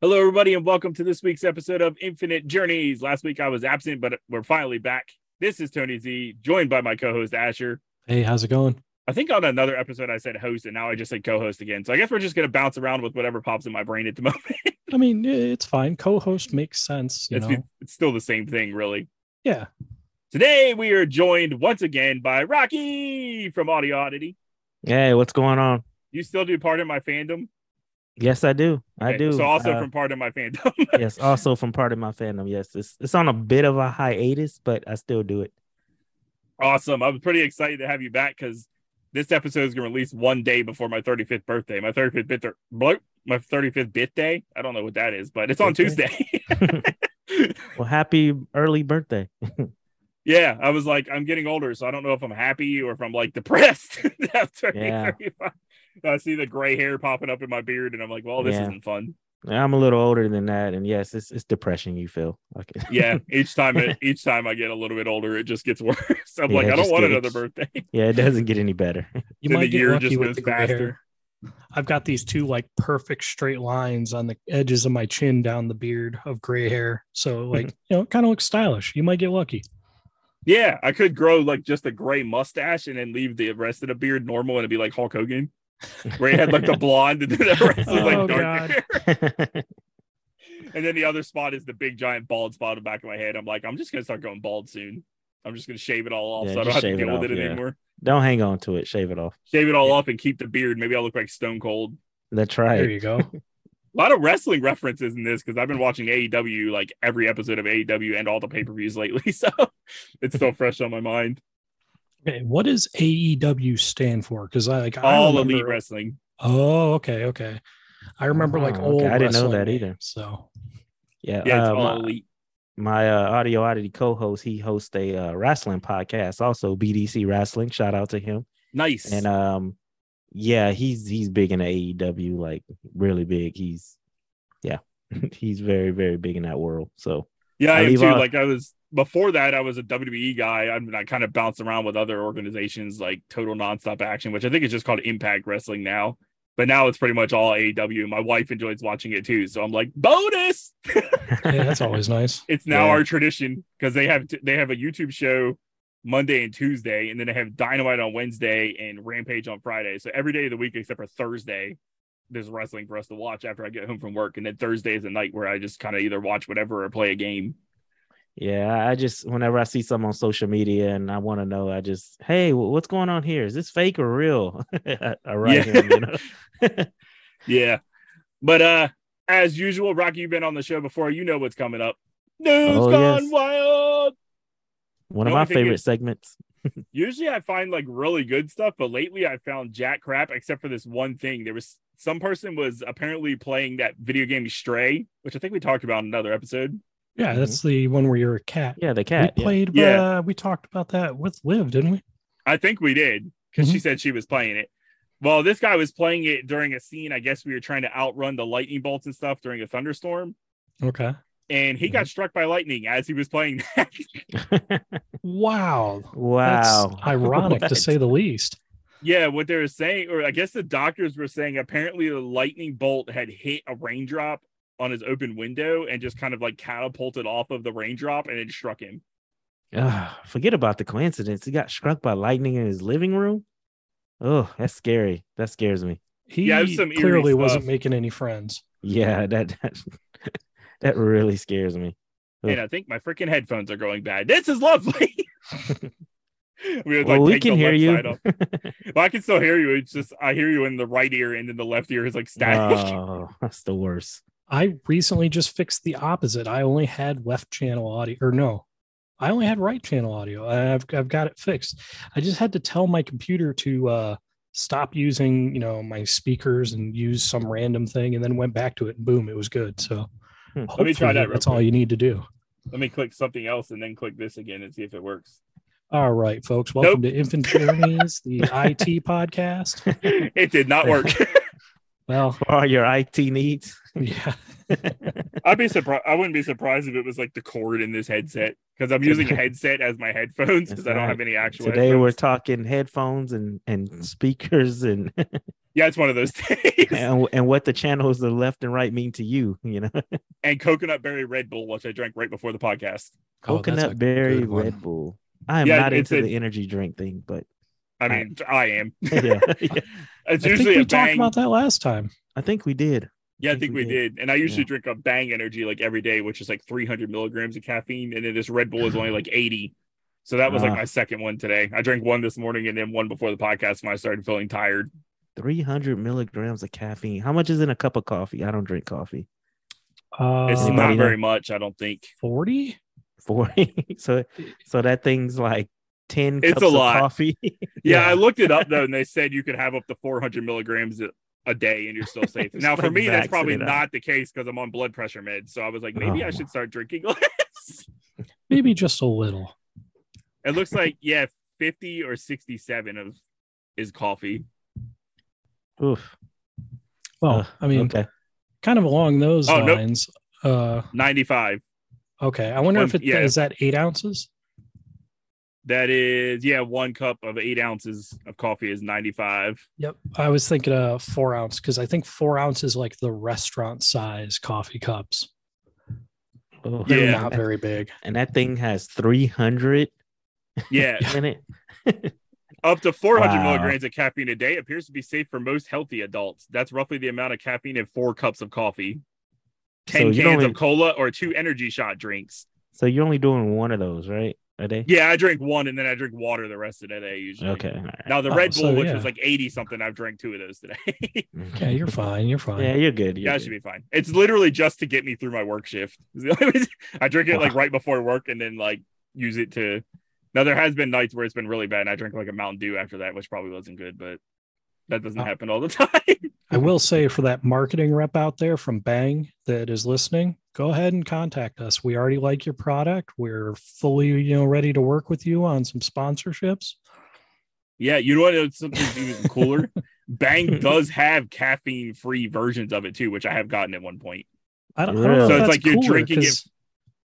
Hello, everybody, and welcome to this week's episode of Infinite Journeys. Last week I was absent, but we're finally back. This is Tony Z, joined by my co-host Asher. Hey, how's it going? I think on another episode I said host, and now I just said co-host again. So I guess we're just gonna bounce around with whatever pops in my brain at the moment. I mean, it's fine. Co-host makes sense. You it's, know, it's still the same thing, really. yeah. Today we are joined once again by Rocky from Audio Oddity. Hey, what's going on? You still do Pardon My Fandom? Yes, I do. I Okay, do. So also Uh, from Pardon My Fandom. yes, also from Pardon My Fandom. Yes, it's it's on a bit of a hiatus, but I still do it. awesome. I'm pretty excited to have you back because this episode is going to release one day before my 35th birthday. My 35th birthday, my 35th birthday. I don't know what that is, but it's on? Tuesday. Well, happy early birthday. yeah, I was like, I'm getting older, so I don't know if I'm happy or if I'm like depressed after Yeah. 35. I see the gray hair popping up in my beard, and I'm like, well, this Yeah. isn't fun. I'm a little older than that, and yes, it's it's depression. You feel okay? Yeah, each time it, each time I get a little bit older, it just gets worse. I'm Yeah, like, I don't want gets- another birthday. yeah, it doesn't get any better. You might the get year lucky just with goes the gray hair. I've got these two like perfect straight lines on the edges of my chin down the beard of gray hair. So like, you know, it kind of looks stylish. You might get lucky. Yeah, I could grow like just a gray mustache and then leave the rest of the beard normal and it'd be like Hulk Hogan, where he had like the blonde and then the rest is like Oh, dark hair. And then the other spot is the big giant bald spot on the back of my head. I'm like, I'm just gonna start going bald soon. I'm just gonna shave it all off Yeah, so I don't have to shave it deal with off, it yeah. anymore. Don't hang on to it. Shave it off. Shave it all Yeah. off and keep the beard. Maybe I'll look like Stone Cold. That's right. There you go. A lot of wrestling references in this because I've been watching AEW like every episode of AEW and all the pay-per-views lately. So it's still fresh on my mind. Okay, what does AEW stand for? Because I like I All remember- elite wrestling. Oh, okay, okay. I remember like Oh, old. okay. I didn't know wrestling that either. So Yeah. Yeah, it's uh, all my- elite. my uh, audio oddity co-host he hosts a uh, wrestling podcast also bdc wrestling shout out to him Nice. and um yeah he's he's big in aew like really big he's yeah he's very very big in that world so Yeah, I I am too. off- Like I was before that, I was a WWE guy. I mean, I kind of bounced around with other organizations like Total Nonstop Action, which I think is just called Impact Wrestling now. But now it's pretty much all AEW. My wife enjoys watching it too, so I'm like, bonus. yeah, that's always nice. it's now Yeah. our tradition because they have they have a YouTube show Monday and Tuesday, and then they have Dynamite on Wednesday and Rampage on Friday. So every day of the week except for Thursday, there's wrestling for us to watch after I get home from work, and then Thursday is the night where I just kind of either watch whatever or play a game. Yeah i just whenever i see something on social media and i want to know i just hey what's going on here is this fake or real I, I write Yeah. him, you know Yeah. But uh as usual, Rocky, you've been on the show before. You know what's coming up. News Oh, gone yes. wild. one of my favorite is- segments Usually I find like really good stuff, but lately I found jack crap except for this one thing. There was some person was apparently playing that video game Stray, which I think we talked about in another episode. Yeah, mm-hmm. that's the one where you're a cat. yeah the cat we yeah. played. Yeah. Uh, we talked about that with Liv, didn't we? I think we did because she mm-hmm. said she was playing it. Well, this guy was playing it during a scene. I guess we were trying to outrun the lightning bolts and stuff during a thunderstorm. Okay. And he got mm-hmm. struck by lightning as he was playing that. Wow. wow That's ironic to say the least. Yeah, what they were saying, or I guess the doctors were saying, apparently the lightning bolt had hit a raindrop on his open window and just kind of like catapulted off of the raindrop and it struck him. Ah, forget about the coincidence. He got struck by lightning in his living room. Oh, that's scary. That scares me. He Yeah, some clearly wasn't making any friends. Yeah, that that, that really scares me. Ugh. And I think my freaking headphones are going bad. This is lovely. we, Well, we can hear you. well, I can still hear you. It's just I hear you in the right ear, and then the left ear is like static. oh, that's the worst. I recently just fixed the opposite. I only had left channel audio, or no, I only had right channel audio. I've I've got it fixed. I just had to tell my computer to uh, stop using, you know, my speakers and use some random thing, and then went back to it, and boom, it was good. So Hmm. Let me try that That's all you need to do. Let me click something else and then click this again and see if it works. All right, folks. Welcome to Infant Journeys, the IT podcast. it did not work. Well, For your IT needs. yeah. I'd be surprised. I wouldn't be surprised if it was like the cord in this headset because I'm using a headset as my headphones because I don't right. have any actual. Today we're talking headphones and and mm. speakers and yeah, it's one of those days. and, and what the channels the left and right mean to you. You know, and coconut berry Red Bull, which I drank right before the podcast. Oh, coconut berry. Red Bull. I am Yeah, not into a- the energy drink thing, but I I- mean, I, am. yeah, yeah. It's I think usually we a talked about that last time. I think we did. yeah, I think think we we did. did. And I usually Yeah. drink a bang energy like every day, which is like 300 milligrams of caffeine, and then this Red Bull is only like 80. So that was like Ah. my second one today. I drank one this morning and then one before the podcast when I started feeling tired. 300 milligrams of caffeine. How much is in a cup of coffee? I don't drink coffee. Uh, It's Anybody not know? very much, I don't think. 40? 40. so so that thing's like 10 It's cups a of lot. coffee. Yeah, Yeah. I looked it up though, and they said you could have up to 400 milligrams a- a day and you're still safe. Now, for me, that's probably not the case because I'm on blood pressure meds. So I was like, maybe I Oh. should start drinking less. Maybe just a little. it looks like, yeah, 50 or 67 of is coffee. Oof. Well, Ugh, I mean, okay. kind of along those Oh, nope. lines. Uh, 95. okay. I wonder if One- it yeah. is that eight ounces. That is, yeah, one cup of eight ounces of coffee is 95. Yep. I was thinking a four ounce because I think four ounces like the restaurant size coffee cups. Oh, They're Yeah. not very big. And that thing has 300 Yeah, in it. up to 400 Wow. milligrams of caffeine a day appears to be safe for most healthy adults. That's roughly the amount of caffeine in four cups of coffee, 10 So cans only- of cola, or two energy shot drinks. So you're only doing one of those, right? A day? Yeah, I drink one and then I drink water the rest of the day usually. Okay. all right. Now the Oh, Red Bull, so, which yeah. was like 80 something, I've drank two of those today. Yeah, you're fine. You're fine. Yeah, you're good. You're yeah, I should be fine. It's literally just to get me through my work shift. It's the only reason- I drink it like right before work and then like use it to. Now there has been nights where it's been really bad and I drink like a Mountain Dew after that, which probably wasn't good, but that doesn't Uh, happen all the time. I mm-hmm. will say for that marketing rep out there from Bang that is listening, go ahead and contact us. We already like your product. We're fully, you know, ready to work with you on some sponsorships. yeah, you know what? It's something even cooler. Bang does have caffeine free versions of it too, which I have gotten at one point. I don't, I don't know. So if it's that's like you're cooler, drinking it 'cause-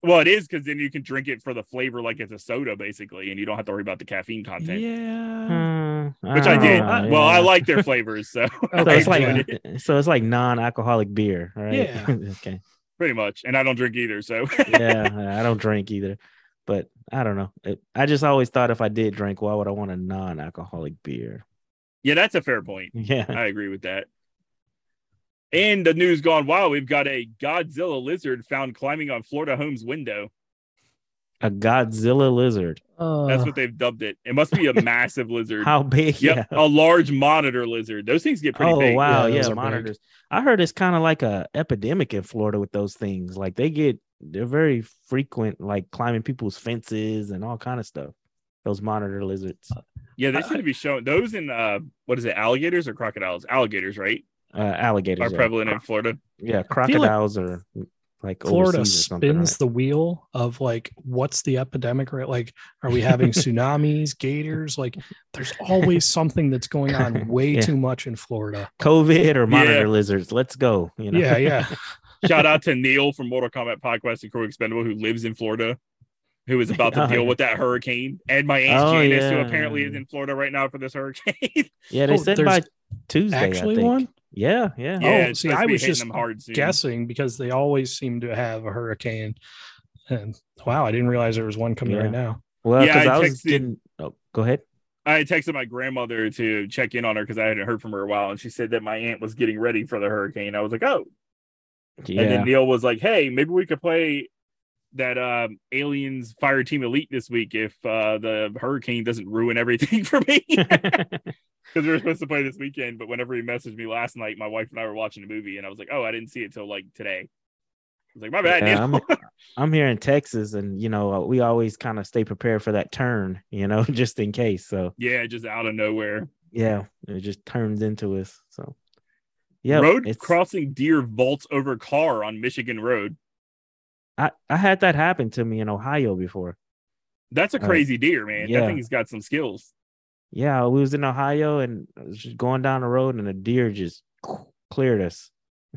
Well, it is because then you can drink it for the flavor like it's a soda, basically, and you don't have to worry about the caffeine content. Yeah. Hmm, Which I don't did. know, well, I like their flavors, so So it's like yeah. so it's like non-alcoholic beer, right? Yeah. okay. pretty much. And I don't drink either, so Yeah, I don't drink either, but I don't know. It, I just always thought if I did drink, why would I want a non-alcoholic beer? yeah, that's a fair point. Yeah. I agree with that. And the news gone wild. We've got a Godzilla lizard found climbing on Florida home's window. A Godzilla lizard. Uh, That's what they've dubbed it. It must be a massive lizard. How big? Yep, Yeah. a large monitor lizard. Those things get pretty oh big. Oh wow, Yeah, yeah, those are big. monitors. I heard it's kind of like a epidemic in Florida with those things. Like they get they're very frequent, like climbing people's fences and all kind of stuff. Those monitor lizards, Yeah, they I- seem to be showing those in uh what is it, alligators or crocodiles? Alligators, right? Uh, alligators Are prevalent in Florida. Yeah, feel like crocodiles are like Florida overseas or something, spins right? the wheel of like, what's the epidemic right Like, are we having tsunamis, gators? Like, there's always something that's going on way Yeah. too much in Florida. COVID or monitor Yeah. lizards. Let's go. You know? Yeah, yeah. Shout out to Neil from Mortal Kombat Podcast and Crew Expendable who lives in Florida, who is about to Oh, deal yeah. with that hurricane. And my aunt Oh, Janice, who apparently is in Florida right now for this hurricane. yeah. They Oh, said by there's Tuesday. I Actually, think. one Yeah, yeah. yeah, Oh, see, I was just hard guessing because they always seem to have a hurricane. And wow, I didn't realize there was one coming Yeah. right now. Well, Yeah, because I I, was texted- getting. Oh, go ahead. I texted my grandmother to check in on her because I hadn't heard from her a while, and she said that my aunt was getting ready for the hurricane. I was like, oh. Yeah. And then Neil was like, hey, maybe we could play that um, Aliens Fireteam Elite this week if uh, the hurricane doesn't ruin everything for me. because we were supposed to play this weekend. But whenever he messaged me last night, my wife and I were watching a movie, and I was like, "Oh, I didn't see it till like today." I was like, "My bad." Yeah, I'm, I'm here in Texas, and you know we always kind of stay prepared for that turn, you know, just in case. So yeah, just out of nowhere. yeah, it just turns into us. So yeah, Road it's- crossing deer vaults over car on Michigan Road. I I had that happen to me in Ohio before. That's a Uh, crazy deer, man. yeah. That thing's got some skills. Yeah, we was in Ohio and was just going down the road, and a deer just cleared us.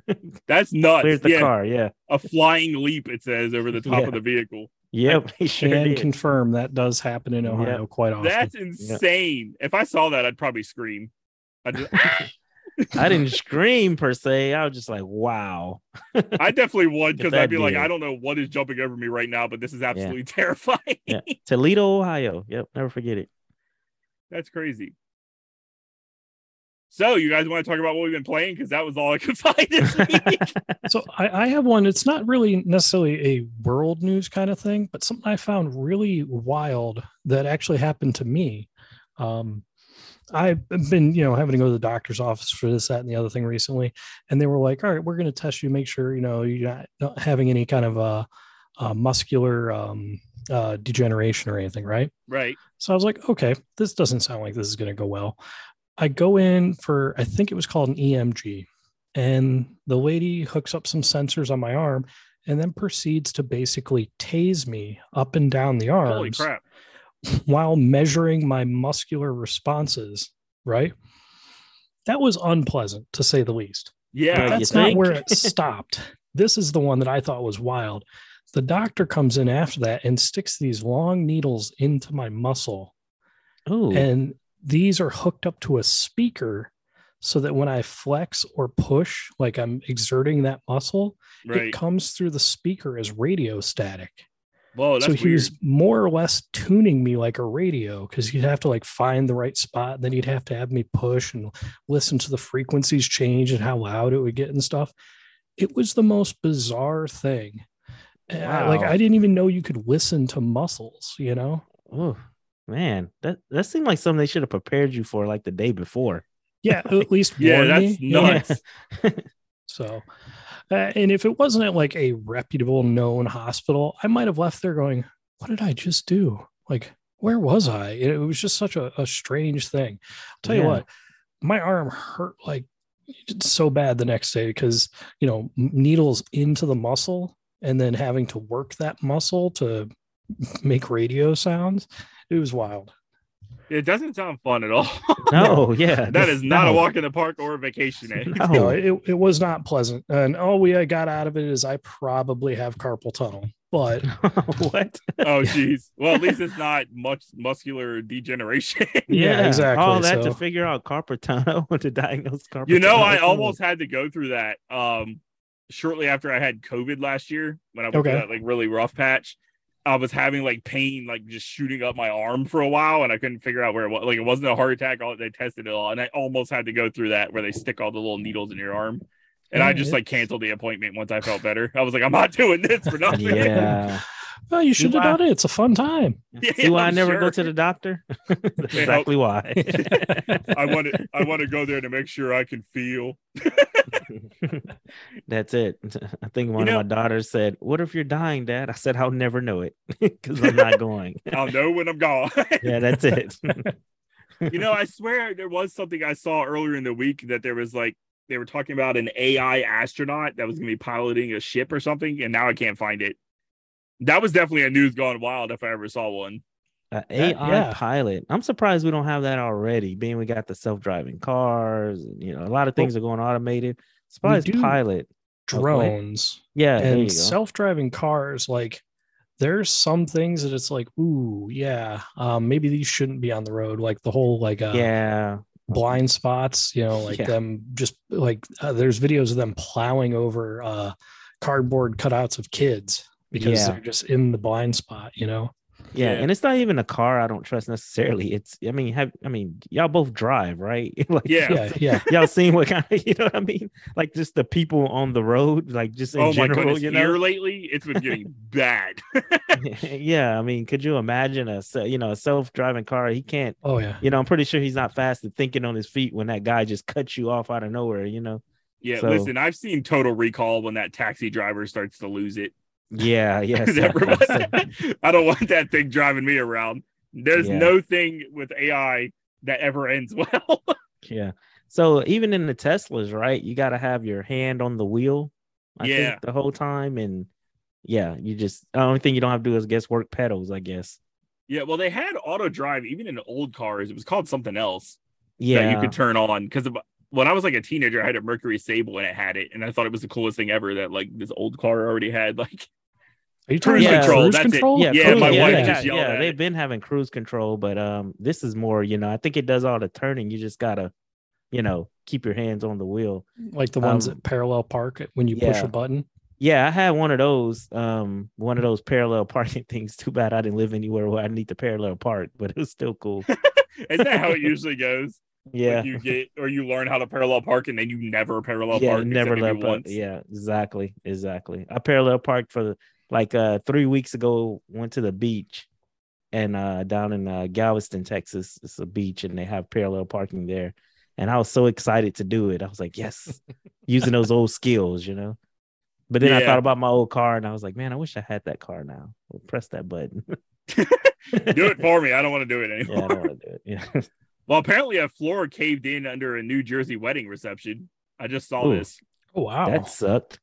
That's nuts. Cleared the yeah, car. Yeah. a flying leap. It says over the top Yeah. of the vehicle. Yep. He sure Can did. confirm that does happen in Ohio quite often. That's insane. If I saw that, I'd probably scream. I just, I didn't scream per se. I was just like, wow. I definitely would because I'd be like. I don't know what is jumping over me right now, but this is absolutely terrifying. Yeah. Toledo, Ohio. Yep. Never forget it. That's crazy. So, you guys want to talk about what we've been playing? Because that was all I could find this week. So I, I have one. It's not really necessarily a world news kind of thing, but something I found really wild that actually happened to me. Um, I've been, you know, having to go to the doctor's office for this, that, and the other thing recently, and they were like, "All right, we're going to test you, make sure you know you're not, not having any kind of uh, uh, muscular um, uh, degeneration or anything, right?" right. So I was like, okay, this doesn't sound like this is going to go well. I go in for, I think it was called an EMG, and the lady hooks up some sensors on my arm and then proceeds to basically tase me up and down the arms Holy crap. while measuring my muscular responses, right? That was unpleasant to say the least. Yeah. Right. you That's not where it stopped. this is the one that I thought was wild. The doctor comes in after that and sticks these long needles into my muscle Oh, and these are hooked up to a speaker so that when I flex or push, like I'm exerting that muscle, right. it comes through the speaker as radio static. Whoa, that's so he weird. was more or less tuning me like a radio because you'd have to like find the right spot. And then you'd have to have me push and listen to the frequencies change and how loud it would get and stuff. It was the most bizarre thing. And I- like I didn't even know you could listen to muscles, you know? oh, man. That that seemed like something they should have prepared you for like the day before. Yeah, at least Yeah, that's me, you know? nuts. So, uh, and if it wasn't at like a reputable, known hospital, I might have left there going, "What did I just do? Like, where was I?" It was just such a, a strange thing. I'll tell you what, my arm hurt like so bad the next day because you know needles into the muscle and then having to work that muscle to make radio sounds. It was wild. It doesn't sound fun at all. No, yeah. that is not no. a walk in the park or a vacation. eh? No. No, it, it was not pleasant. And all we got out of it is I probably have carpal tunnel, but what? oh, geez. Well, at least it's not much muscular degeneration. Yeah, exactly, All that so- to figure out carpal tunnel to diagnose carpal you know, tunnel. I almost had to go through that um shortly after I had COVID last year when I was Okay. through that like really rough patch. I was having like pain, like just shooting up my arm for a while, and I couldn't figure out where it was. Like it wasn't a heart attack. All they tested it all, and I almost had to go through that where they stick all the little needles in your arm. And I Yeah, just like canceled the appointment once I felt better. I was like, I'm not doing this for nothing. Yeah. Well, you should have why- done it. It's a fun time. Yeah, See why I I'm never sure. go to the doctor? That's They exactly why. I want to. I want to go there to make sure I can feel. That's it. I think one know- of my daughters said, What if you're dying, Dad? I said, I'll never know it because I'm not going. I'll know when I'm gone. yeah, that's it. you know, I swear there was something I saw earlier in the week that there was like they were talking about an AI astronaut that was going to be piloting a ship or something, and now I can't find it. That was definitely a news gone wild if I ever saw one. Uh, AI yeah. pilot. I'm surprised we don't have that already. Being we got the self-driving cars, and, you know, a lot of things are going automated. Surprised pilot. Drones Yeah, and self-driving cars, like there's some things that it's like, ooh, yeah, um, maybe these shouldn't be on the road. Like the whole like uh, yeah, blind spots, you know, like Yeah. them just like uh, there's videos of them plowing over uh, cardboard cutouts of kids because Yeah. they're just in the blind spot, you know. yeah, Yeah. and it's not even a car. I don't trust necessarily. It's. I mean, have I mean, y'all both drive, right? like, Yeah. Yeah, yeah. y'all seen what kind of you know what I mean? Like just the people on the road, like just in oh my general, goodness, you here know. lately it's been getting bad. yeah, I mean, could you imagine a you know a self-driving car? He can't. Oh yeah. You know, I'm pretty sure he's not fast at thinking on his feet when that guy just cuts you off out of nowhere. You know. Yeah, So- listen, I've seen Total Recall when that taxi driver starts to lose it. Yeah. Everyone- I don't want that thing driving me around. There's Yeah. no thing with AI that ever ends well. Yeah. So even in the Teslas, right, you got to have your hand on the wheel. I Yeah. think the whole time, and yeah, you just the only thing you don't have to do is guess work pedals, I guess. yeah, well, they had auto drive even in old cars. It was called something else Yeah. that you could turn on because when I was like a teenager, I had a Mercury Sable and it had it, and I thought it was the coolest thing ever that like this old car already had like Are you Cruise talking about control, cruise that's it. control? Yeah, Yeah, cruise- my yeah, wife they just got- yelled yeah, at they've it. been having cruise control, but um, this is more, you know, I think it does all the turning. You just gotta, you know, keep your hands on the wheel. like the ones Um, that parallel park when you push a button. Yeah, I had one of those, um, one of those parallel parking things. Too bad I didn't live anywhere where I need to parallel park, but it was still cool. Isn't that how it usually goes? Yeah, Like you get or you learn how to parallel park and then you never parallel yeah, park. never let yeah, exactly, exactly. I parallel parked for the, like uh three weeks ago. Went to the beach, and uh down in uh, Galveston, Texas, it's a beach, and they have parallel parking there. And I was so excited to do it. I was like, yes, using those old skills, you know. But then I thought about my old car, and I was like, man, I wish I had that car now. Well, press that button. do it for me. I don't want to do it yeah, I anymore. don't want to do it. Yeah. Well, apparently a floor caved in under a New Jersey wedding reception. I just saw Ooh. this. Oh wow. That sucked.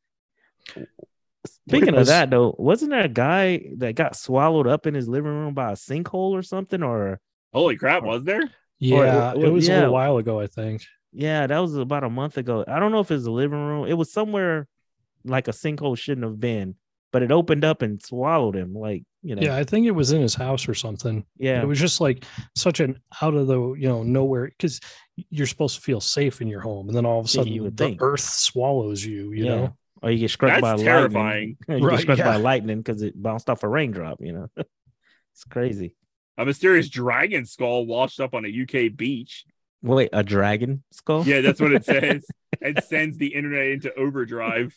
Speaking of that, though, wasn't there a guy that got swallowed up in his living room by a sinkhole or something? Or Holy crap, was there? yeah, or- it was a yeah. little while ago, I think. yeah, that was about a month ago. I don't know if it's the living room. It was somewhere like a sinkhole shouldn't have been, but it opened up and swallowed him. Like you know, Yeah, I think it was in his house or something. yeah, It was just like such an out of the you know nowhere because you're supposed to feel safe in your home, and then all of a Yeah, sudden you would the think. earth swallows you. You Yeah. know, or you get struck That's by lightning. terrifying. you Right, get struck by lightning because it bounced off a raindrop. You know, it's crazy. A mysterious dragon skull washed up on a UK beach. Wait, a dragon skull? Yeah, that's what it says. and sends the internet into overdrive.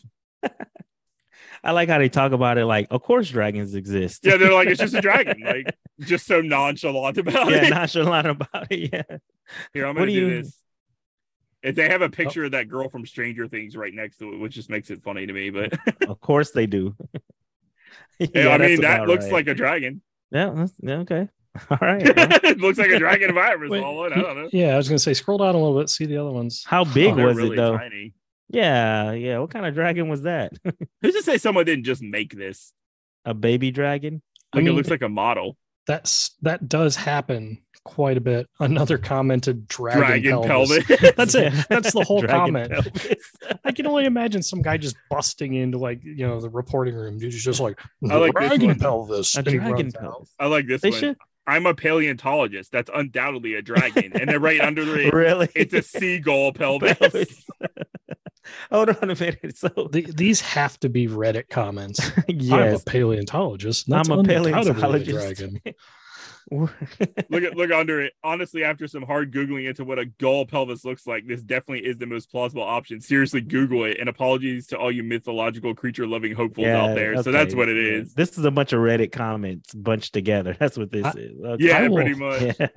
I like how they talk about it. Like, of course, dragons exist. Yeah, they're like, it's just a dragon. Like, just so nonchalant about yeah, it. Yeah, nonchalant about it. Yeah. Here, I'm gonna do do, you- this. If they have a picture oh. of that girl from Stranger Things right next to it, which just makes it funny to me, but of course they do. yeah, Yeah, I mean that looks right. like a dragon. yeah, that's, yeah, okay. All right. it looks like a dragon virus. I Wait, saw one. I don't know. yeah, I was gonna say scroll down a little bit, see the other ones. How big Oh, was really it though? Tiny. Yeah, yeah. What kind of dragon was that? Who's to say someone didn't just make this? a baby dragon? Like I mean, it looks like a model. that's that does happen quite a bit. Another commented dragon, Dragon pelvis. pelvis. That's it. That's the whole comment. pelvis. I can only imagine some guy just busting into like you know the reporting room. He's just like I like this dragon one. pelvis. a dragon pelvis. I like this They one. should I'm a paleontologist. That's undoubtedly a dragon. and then right under it, really. it's a seagull pelvis. pelvis. Hold on a minute. So The- these have to be Reddit comments. I'm a yes, paleontologist. I'm a undoubtedly paleontologist. dragon. look at look under it. Honestly, after some hard googling into what a gull pelvis looks like, this definitely is the most plausible option. Seriously, Google it. And apologies to all you mythological creature loving hopefuls out there. So that's what it is. This is a bunch of Reddit comments bunched together. That's what this I- is. Okay. Yeah, will- pretty much. Yeah.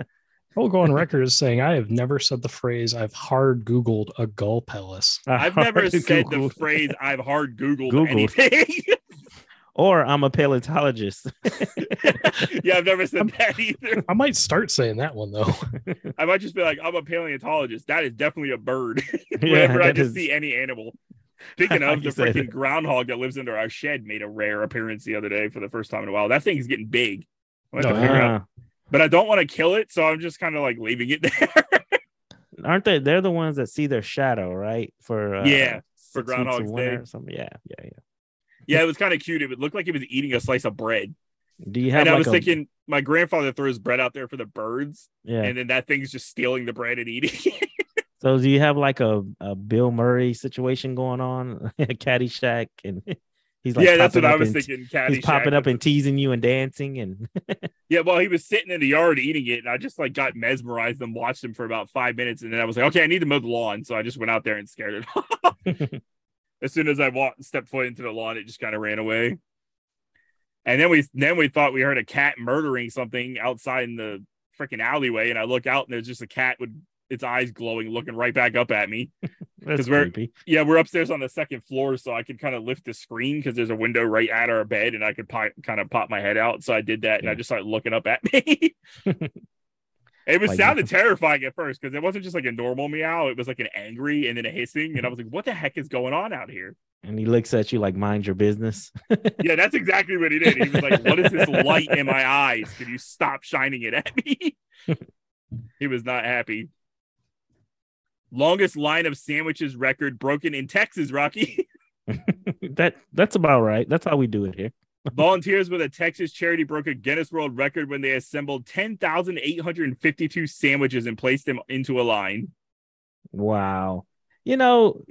I will go on record as saying I have never said the phrase "I've hard Googled a gull pelvis." I've never said Google. the phrase I've hard Googled, Googled. anything. or I'm a paleontologist. yeah, I've never said that either. I might start saying that one though. I might just be like, I'm a paleontologist. That is definitely a bird. Yeah, Whenever I just is- see any animal. Speaking of, the freaking groundhog that lives under our shed made a rare appearance the other day for the first time in a while. That thing's getting big. I have to Oh, figure out. But I don't want to kill it, so I'm just kind of like leaving it there. aren't they? They're the ones that see their shadow, right? For uh, Yeah, for Groundhog's Day. or something. Yeah, yeah, yeah. yeah, it was kind of cute. It looked like it was eating a slice of bread. Do you have And I was a, thinking, my grandfather throws bread out there for the birds, yeah? and then that thing's just stealing the bread and eating it. So do you have like a, a Bill Murray situation going on, a Caddyshack, and he's like yeah, that's what I was thinking. He's popping up and teasing you and dancing, and Yeah, well, he was sitting in the yard eating it, and I just like got mesmerized and watched him for about five minutes, and then I was like, okay, I need to mow the lawn, so I just went out there and scared it as soon as I walked, and stepped foot into the lawn, it just kind of ran away. And then we then we thought we heard a cat murdering something outside in the freaking alleyway, and I look out and there's just a cat with its eyes glowing, looking right back up at me. that's 'Cause we're- creepy. Yeah, we're upstairs on the second floor, so I could kind of lift the screen because there's a window right at our bed, and I could pop, kind of pop my head out. So I did that, and I just started looking up at me. it was Like- sounded terrifying at first because it wasn't just like a normal meow; it was like an angry and then a hissing, and I was like, "What the heck is going on out here?" And he looks at you like, "Mind your business." Yeah, that's exactly what he did. He was like, "What is this light in my eyes? Can you stop shining it at me?" he was not happy. Longest line of sandwiches record broken in Texas, Rocky. that that's about right. That's how we do it here. Volunteers with a Texas charity broke a Guinness World Record when they assembled 10,852 sandwiches and placed them into a line. Wow. You know,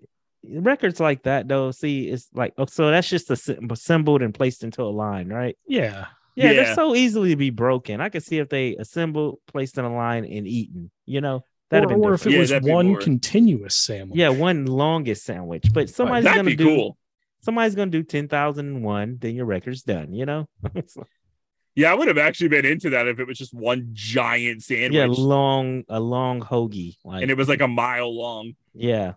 records like that though, see, it's like oh, so that's just assembled and placed into a line, right? Yeah. Yeah, Yeah. they're so easily to be broken. I could see if they assembled, placed in a line, and eaten. You know, that'd Or, have been or if it Yeah, was one more- continuous sandwich. yeah, one longest sandwich. But somebody's That'd gonna be do cool. somebody's gonna do ten thousand and one, then your record's done. You know, Yeah, I would have actually been into that if it was just one giant sandwich. yeah, long a long hoagie, like and it was like a mile long. yeah,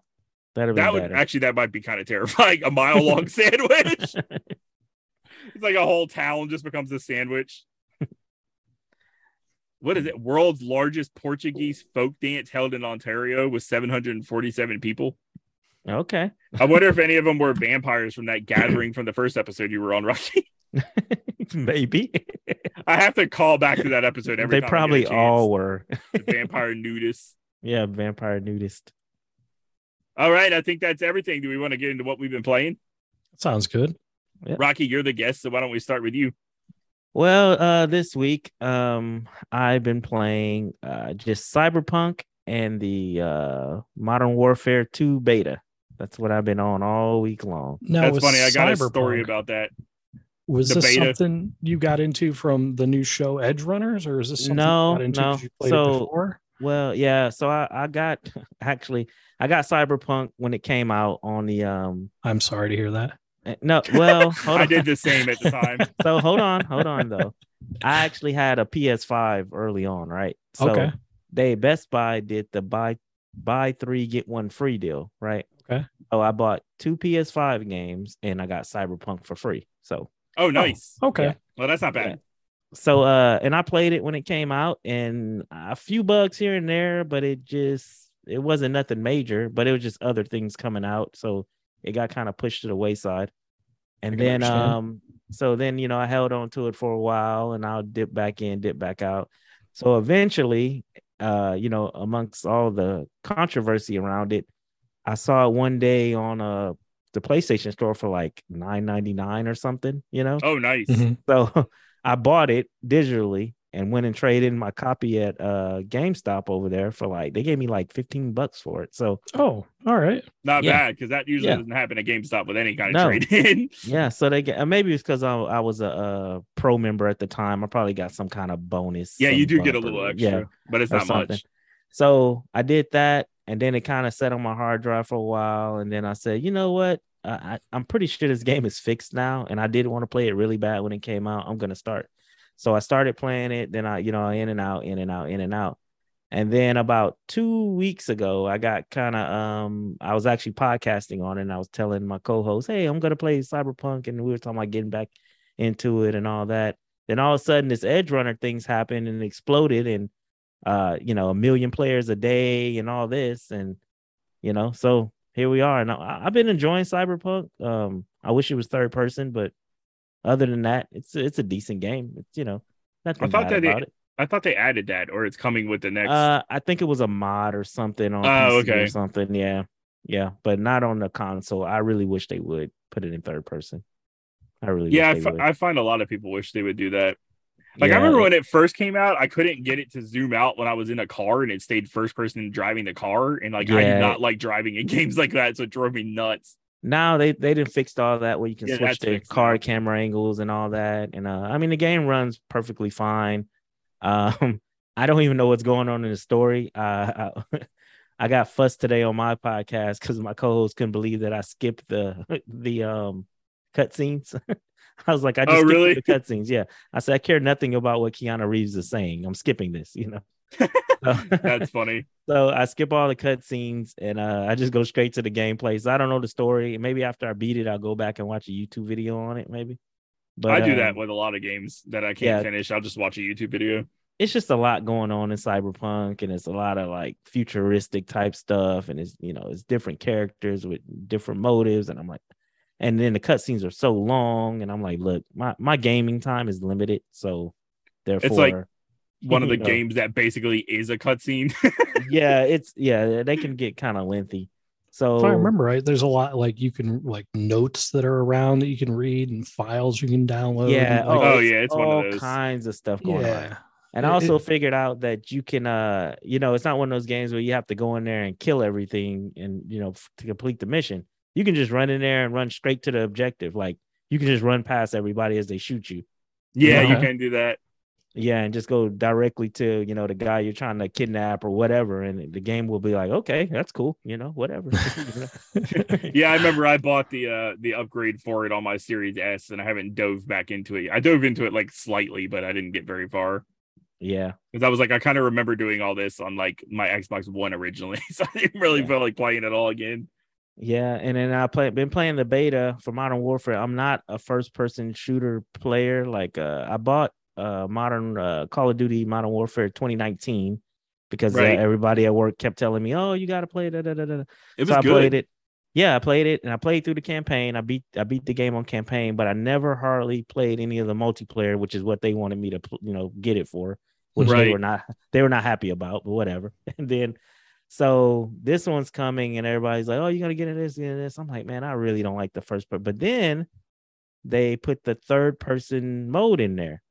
that'd That would better. actually that might be kind of terrifying. A mile long sandwich. It's like a whole town just becomes a sandwich. What is it? World's largest Portuguese folk dance held in Ontario with 747 people. okay, I wonder if any of them were vampires from that gathering from the first episode you were on, Rocky. maybe I have to call back to that episode every they time. I probably get a all were. The vampire nudist. yeah, vampire nudist. All right, I think that's everything. Do we want to get into what we've been playing? Sounds good. Rocky, you're the guest, so why don't we start with you? Well, uh, this week, um, I've been playing uh just Cyberpunk and the uh Modern Warfare 2 beta. That's what I've been on all week long. Now, That's funny. I got a story about that. Was the this beta. something you got into from the new show Edgerunners, or is this something No, you got into 'cause no. you played So- it before? Well, yeah, so I, I got actually I got Cyberpunk when it came out on the um I'm sorry to hear that. Eh, no, well, hold I on. did the same at the time. so hold on, hold on though. I actually had a PS5 early on, right? So Okay. they Best Buy did the buy buy three get one free deal, right? Okay. So I bought two PS5 games and I got Cyberpunk for free. So Oh, nice. Okay. Yeah. Well, that's not bad. so uh and I played it when it came out and a few bugs here and there, but it just it wasn't nothing major, but it was just other things coming out. So it got kind of pushed to the wayside. And then understand. um so then you know I held on to it for a while and I'll dip back in, dip back out. So eventually, uh, you know, amongst all the controversy around it, I saw it one day on uh the PlayStation store for like nine ninety nine or something, you know. Oh, nice. Mhm. So I bought it digitally and went and traded in my copy at uh GameStop over there for like they gave me like 15 bucks for it. So Oh, all right. Not Yeah. bad because that usually Yeah. doesn't happen at GameStop with any kind of No. trade in. yeah, so they get uh, maybe it's because I, I was a, uh pro member at the time. I probably got some kind of bonus. yeah, you do get a bump or- little extra, Yeah, but it's not something. much. So I did that, and then it kind of sat on my hard drive for a while, and then I said, you know what? I, I, I'm pretty sure this game is fixed now, and I did want to play it really bad when it came out. I'm gonna start. So I started playing it. Then I, you know, in and out, in and out, in and out. And then about two weeks ago, I got kind of um, I was actually podcasting on it, and I was telling my co-host, "Hey, I'm gonna play Cyberpunk," and we were talking about getting back into it and all that. Then all of a sudden, this Edgerunner things happened and exploded, and uh, you know, a million players a day and all this, and you know, so here we are. And I, I've been enjoying Cyberpunk. Um, I wish it was third person, but other than that, it's it's a decent game. It's you know, nothing thought bad that about it- it. I thought they added that, or it's coming with the next. Uh, I think it was a mod or something on Oh, PC okay. or something. Yeah, yeah, but not on the console. I really wish they would put it in third person. I really yeah, I, wish they fi- would. I find a lot of people wish they would do that. Like I remember when it first came out, I couldn't get it to zoom out when I was in a car, and it stayed first person driving the car, and like I Yeah. did not like driving in games like that, so it drove me nuts. Now they they didn't fix all that where you can Yeah, switch the car camera angles and all that. And uh i mean the game runs perfectly fine. Um i don't even know what's going on in the story. Uh i, I got fussed today on my podcast because my co-host couldn't believe that i skipped the the um cutscenes. I was like i just Oh, skipped really? the cutscenes yeah. I said i care nothing about what keanu reeves is saying. I'm skipping this you know So- That's funny. so I skip all the cutscenes and uh, I just go straight to the gameplay. So I don't know the story. Maybe after I beat it, I'll go back and watch a YouTube video on it. Maybe. But I do um, that with a lot of games that I can't yeah. finish. I'll just watch a YouTube video. It's just a lot going on in Cyberpunk, and it's a lot of like futuristic type stuff, and it's you know it's different characters with different motives, and I'm like, and then the cutscenes are so long, and I'm like, look, my my gaming time is limited, so therefore, like- one of the You know. games that basically is a cutscene. yeah, it's yeah, they can get kind of lengthy. So If I remember right, there's a lot like you can like notes that are around that you can read and files you can download. yeah, and, like, Oh, it's yeah, it's one of all those. kinds of stuff going on. yeah. And I also it- figured out that you can, uh, you know, it's not one of those games where you have to go in there and kill everything and you know f- to complete the mission. You can just run in there and run straight to the objective. Like you can just run past everybody as they shoot you. yeah, you Okay. can do that. Yeah, and just go directly to you know the guy you're trying to kidnap or whatever, and the game will be like, okay, that's cool, you know, whatever. Yeah, I remember I bought the uh the upgrade for it on my Series S, and I haven't dove back into it. I dove into it like slightly, but I didn't get very far yeah, because I was like, I kind of remember doing all this on like my Xbox One originally, so I didn't really Yeah. feel like playing it all again. yeah, and then I play been playing the beta for Modern Warfare. I'm not a first person shooter player. Like uh, I bought uh Modern uh, Call of Duty Modern Warfare 2019 because uh, everybody at work kept telling me, oh, you got to play da da da da. It was so I good. played it. Yeah, I played it and I played through the campaign. I beat I beat the game on campaign, but I never hardly played any of the multiplayer, which is what they wanted me to you know get it for, which they were not they were not happy about, but whatever. And then so this one's coming and everybody's like, "Oh, you're gonna get into this, get into this." I'm like, man, I really don't like the first part. But then they put the third person mode in there,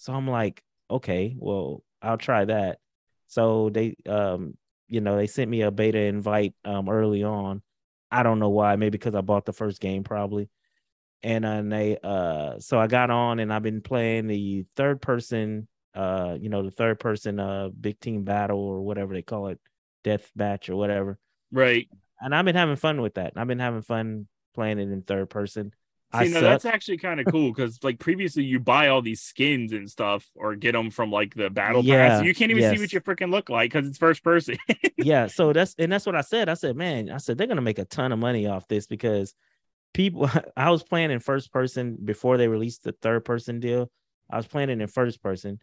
so I'm like, okay, well, I'll try that. So they, um, you know, they sent me a beta invite um early on. I don't know why, maybe because I bought the first game probably. And then they uh so I got on and I've been playing the third person uh you know the third person uh big team battle or whatever they call it death match or whatever. right. And I've been having fun with that. I've been having fun playing it in third person. I See, now suck. that's actually kind of cool because like previously you buy all these skins and stuff or get them from like the battle Yeah, pass. You can't even see what you freaking look like because it's first person. yeah so that's and that's what i said i said man i said they're gonna make a ton of money off this because people i was playing in first person before they released the third person deal i was playing it in first person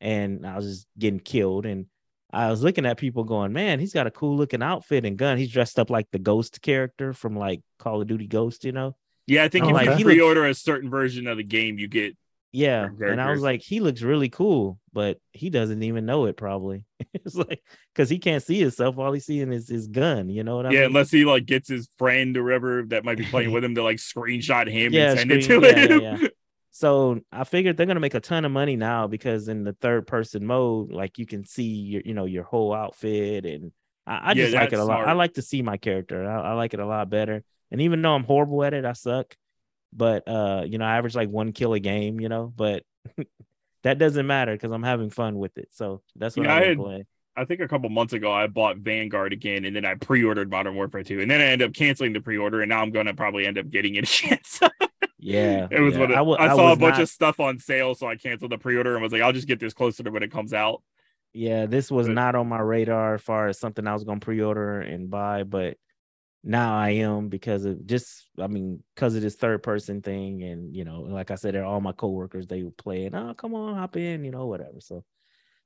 and i was just getting killed and i was looking at people going man he's got a cool looking outfit and gun he's dressed up like the ghost character from like call of duty ghost you know yeah, I think if okay. you He looks- pre-order a certain version of the game, you get yeah and i was like he looks really cool but he doesn't even know it probably it's like because he can't see himself all he's seeing is his gun you know what i yeah, mean Yeah, unless he like gets his friend or whatever that might be playing with him to like screenshot him Yeah, and send it to yeah, yeah, him. yeah. So I figured they're gonna make a ton of money now because in the third person mode, like you can see your, you know, your whole outfit, and I, I just like it a lot. I like to see my character. I, I like it a lot better. And even though I'm horrible at it, I suck. But uh, you know, I average like one kill a game. You know, but that doesn't matter because I'm having fun with it. So that's what Yeah, I I've had- playing. I think a couple months ago I bought Vanguard again, and then I pre-ordered Modern Warfare 2, and then I ended up canceling the pre-order, and now I'm gonna probably end up getting it again. Yeah, it was yeah. what it- I I, I saw a bunch not- of stuff on sale, so I canceled the pre-order and was like, I'll just get this closer to when it comes out. Yeah, this was But- not on my radar as far as something I was gonna pre-order and buy, but now I am because of just I mean, because of this third person thing, and you know, like I said, they're all my coworkers, they would play it. Oh, come on, hop in, you know, whatever. So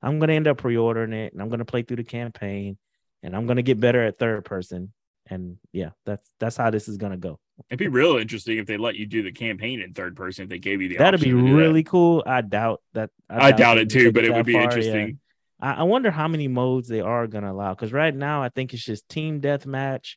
I'm gonna end up pre-ordering it and I'm gonna play through the campaign and I'm gonna get better at third person. And yeah, that's that's how this is gonna go. It'd be real interesting if they let you do the campaign in third person if they gave you the That'd be do that. really cool. I doubt that. I doubt they it too, but it would be far, yeah. interesting. I, I wonder how many modes they are gonna allow. Because right now, I think it's just team deathmatch,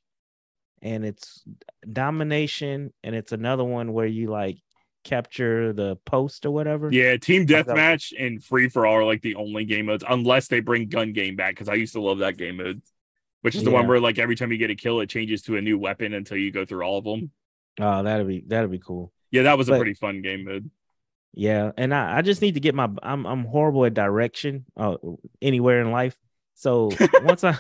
and it's domination, and it's another one where you like capture the post or whatever. Yeah, team deathmatch and free for all are like the only game modes, unless they bring gun game back. Because I used to love that game mode, which is the one where like every time you get a kill, it changes to a new weapon until you go through all of them. Oh, that'd be that'd be cool. Yeah, that was a pretty fun game mode. Yeah, and I, I just need to get my I'm I'm horrible at direction uh, anywhere in life. So once I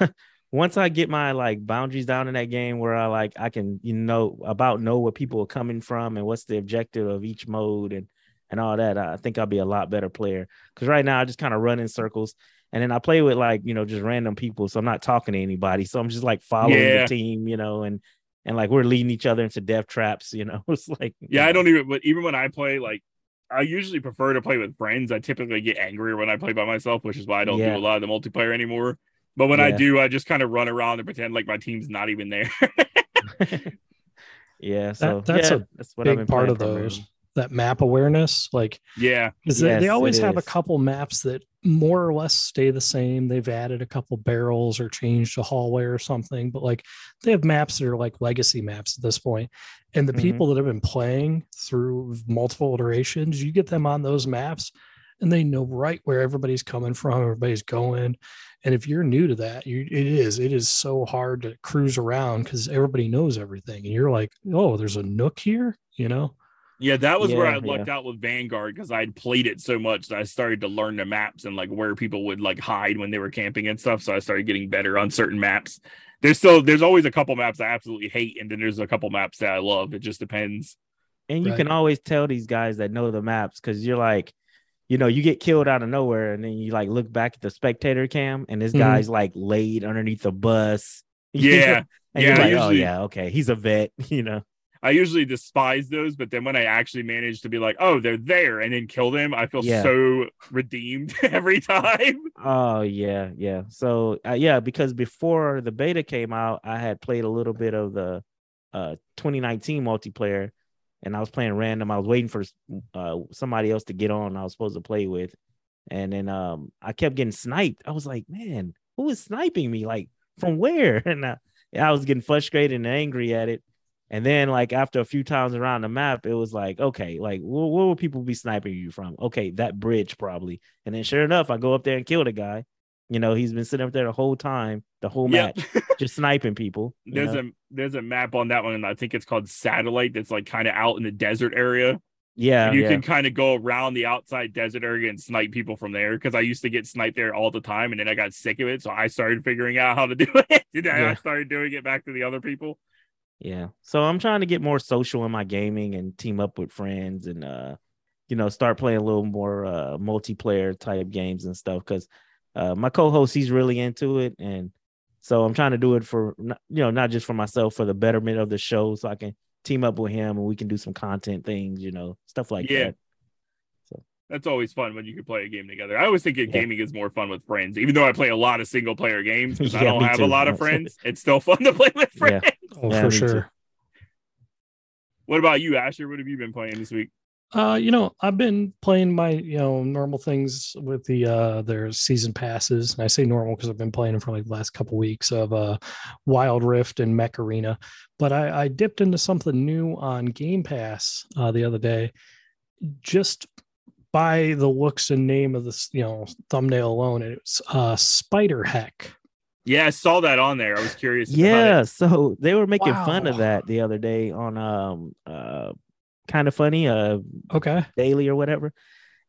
once I get my like boundaries down in that game where I like I can you know about know where people are coming from and what's the objective of each mode and and all that, I think I'll be a lot better player. Because right now I just kind of run in circles and then I play with like you know just random people, so I'm not talking to anybody. So I'm just like following Yeah. the team, you know, and and like we're leading each other into death traps, you know. It's like Yeah, I don't even. But even when I play, like, I usually prefer to play with friends. I typically get angrier when I play by myself, which is why I don't Yeah. do a lot of the multiplayer anymore. But when I do, I just kind of run around and pretend like my team's not even there. yeah, so that's yeah, a that's what I've big been part of those. primarily. that map awareness. Like Yeah. because they, Yes, they it always have a couple maps that more or less stay the same. They've added a couple barrels or changed a hallway or something, but like they have maps that are like legacy maps at this point. And the Mhm. people that have been playing through multiple iterations, you get them on those maps and they know right where everybody's coming from, everybody's going. And if you're new to that, you it is it is so hard to cruise around because everybody knows everything. And you're like, oh, there's a nook here, you know? Yeah, that was where I lucked out with Vanguard because I'd played it so much that I started to learn the maps and like where people would like hide when they were camping and stuff. So I started getting better on certain maps. There's still there's always a couple maps I absolutely hate, and then there's a couple maps that I love. It just depends. And you Right. can always tell these guys that know the maps because you're like, you know, you get killed out of nowhere, and then you like look back at the spectator cam, and this Mhm. guy's like laid underneath the bus. Yeah. and Yeah, you're I like, oh yeah, okay, he's a vet, you know. I usually despise those, but then when I actually manage to be like, oh, they're there, and then kill them, I feel Yeah. so redeemed every time. Oh yeah, yeah. So uh, yeah, because before the beta came out, I had played a little bit of the uh 2019 multiplayer, and I was playing random. I was waiting for uh somebody else to get on. I was supposed to play with, and then um I kept getting sniped. I was like, man, who is sniping me? Like from where? And I, I was getting frustrated and angry at it. And then, like after a few times around the map, it was like, okay, like wh- where would people be sniping you from? Okay, that bridge probably. And then, sure enough, I go up there and kill the guy. You know, he's been sitting up there the whole time, the whole match, just sniping people. There's know? a there's a map on that one, and I think it's called Satellite. That's like kind of out in the desert area. yeah, and you yeah. can kind of go around the outside desert area and snipe people from there because I used to get sniped there all the time, and then I got sick of it, so I started figuring out how to do it. then I started doing it back to the other people. Yeah. So I'm trying to get more social in my gaming and team up with friends and uh you know start playing a little more uh multiplayer type games and stuff cuz uh my co-host he's really into it and so I'm trying to do it for you know not just for myself for the betterment of the show so I can team up with him and we can do some content things, you know, stuff like Yeah. that. That's always fun when you can play a game together. I always think that Yeah. gaming is more fun with friends, even though I play a lot of single player games because I don't have too. a lot of friends. It's still fun to play with Yeah. friends. Oh, Yeah, for me too. sure. What about you, Asher? What have you been playing this week? Uh, you know, I've been playing my, you know, normal things with the uh their season passes. And I say normal because I've been playing them for like the last couple weeks of uh Wild Rift and Mech Arena. But I, I dipped into something new on Game Pass uh the other day. Just by the looks and name of this, you know, thumbnail alone, and it's uh Spider Heck. Yeah, I saw that on there. I was curious. about Yeah, it. so they were making fun of that the other day on um uh kind of funny uh Okay. daily or whatever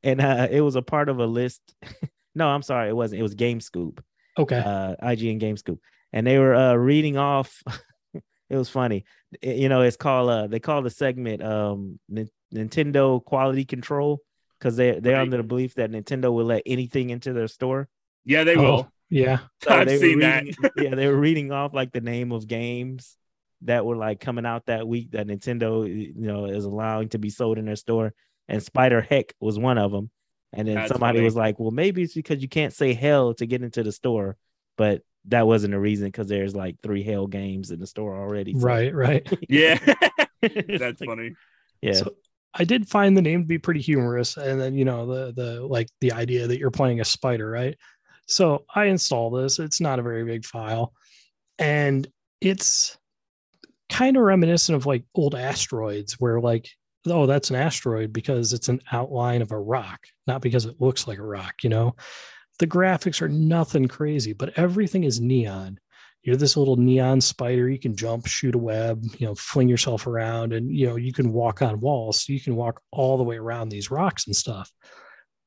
and uh it was a part of a list no i'm sorry it wasn't it was game scoop Okay. uh ign game scoop and they were uh reading off it was funny It- you know it's called uh they call the segment um Nin- nintendo quality control because they they're Right. under the belief that nintendo will let anything into their store Yeah, they Oh, will. yeah. so I've they were seen that. yeah, they were reading off like the name of games that were like coming out that week that Nintendo, you know, is allowing to be sold in their store. And Spider Heck was one of them. And then That's somebody funny. was like, "Well, maybe it's because you can't say hell to get into the store." But that wasn't the reason because there's like three hell games in the store already. so- Right, right. Yeah, that's like- funny. Yeah, So I did find the name to be pretty humorous, and then you know the the like the idea that you're playing a spider, right? So I install this. It's not a very big file, and it's kind of reminiscent of like old asteroids, where like oh that's an asteroid because it's an outline of a rock, not because it looks like a rock. You know, the graphics are nothing crazy, but everything is neon. You're this little neon spider you can jump shoot a web you know fling yourself around and you know you can walk on walls so you can walk all the way around these rocks and stuff.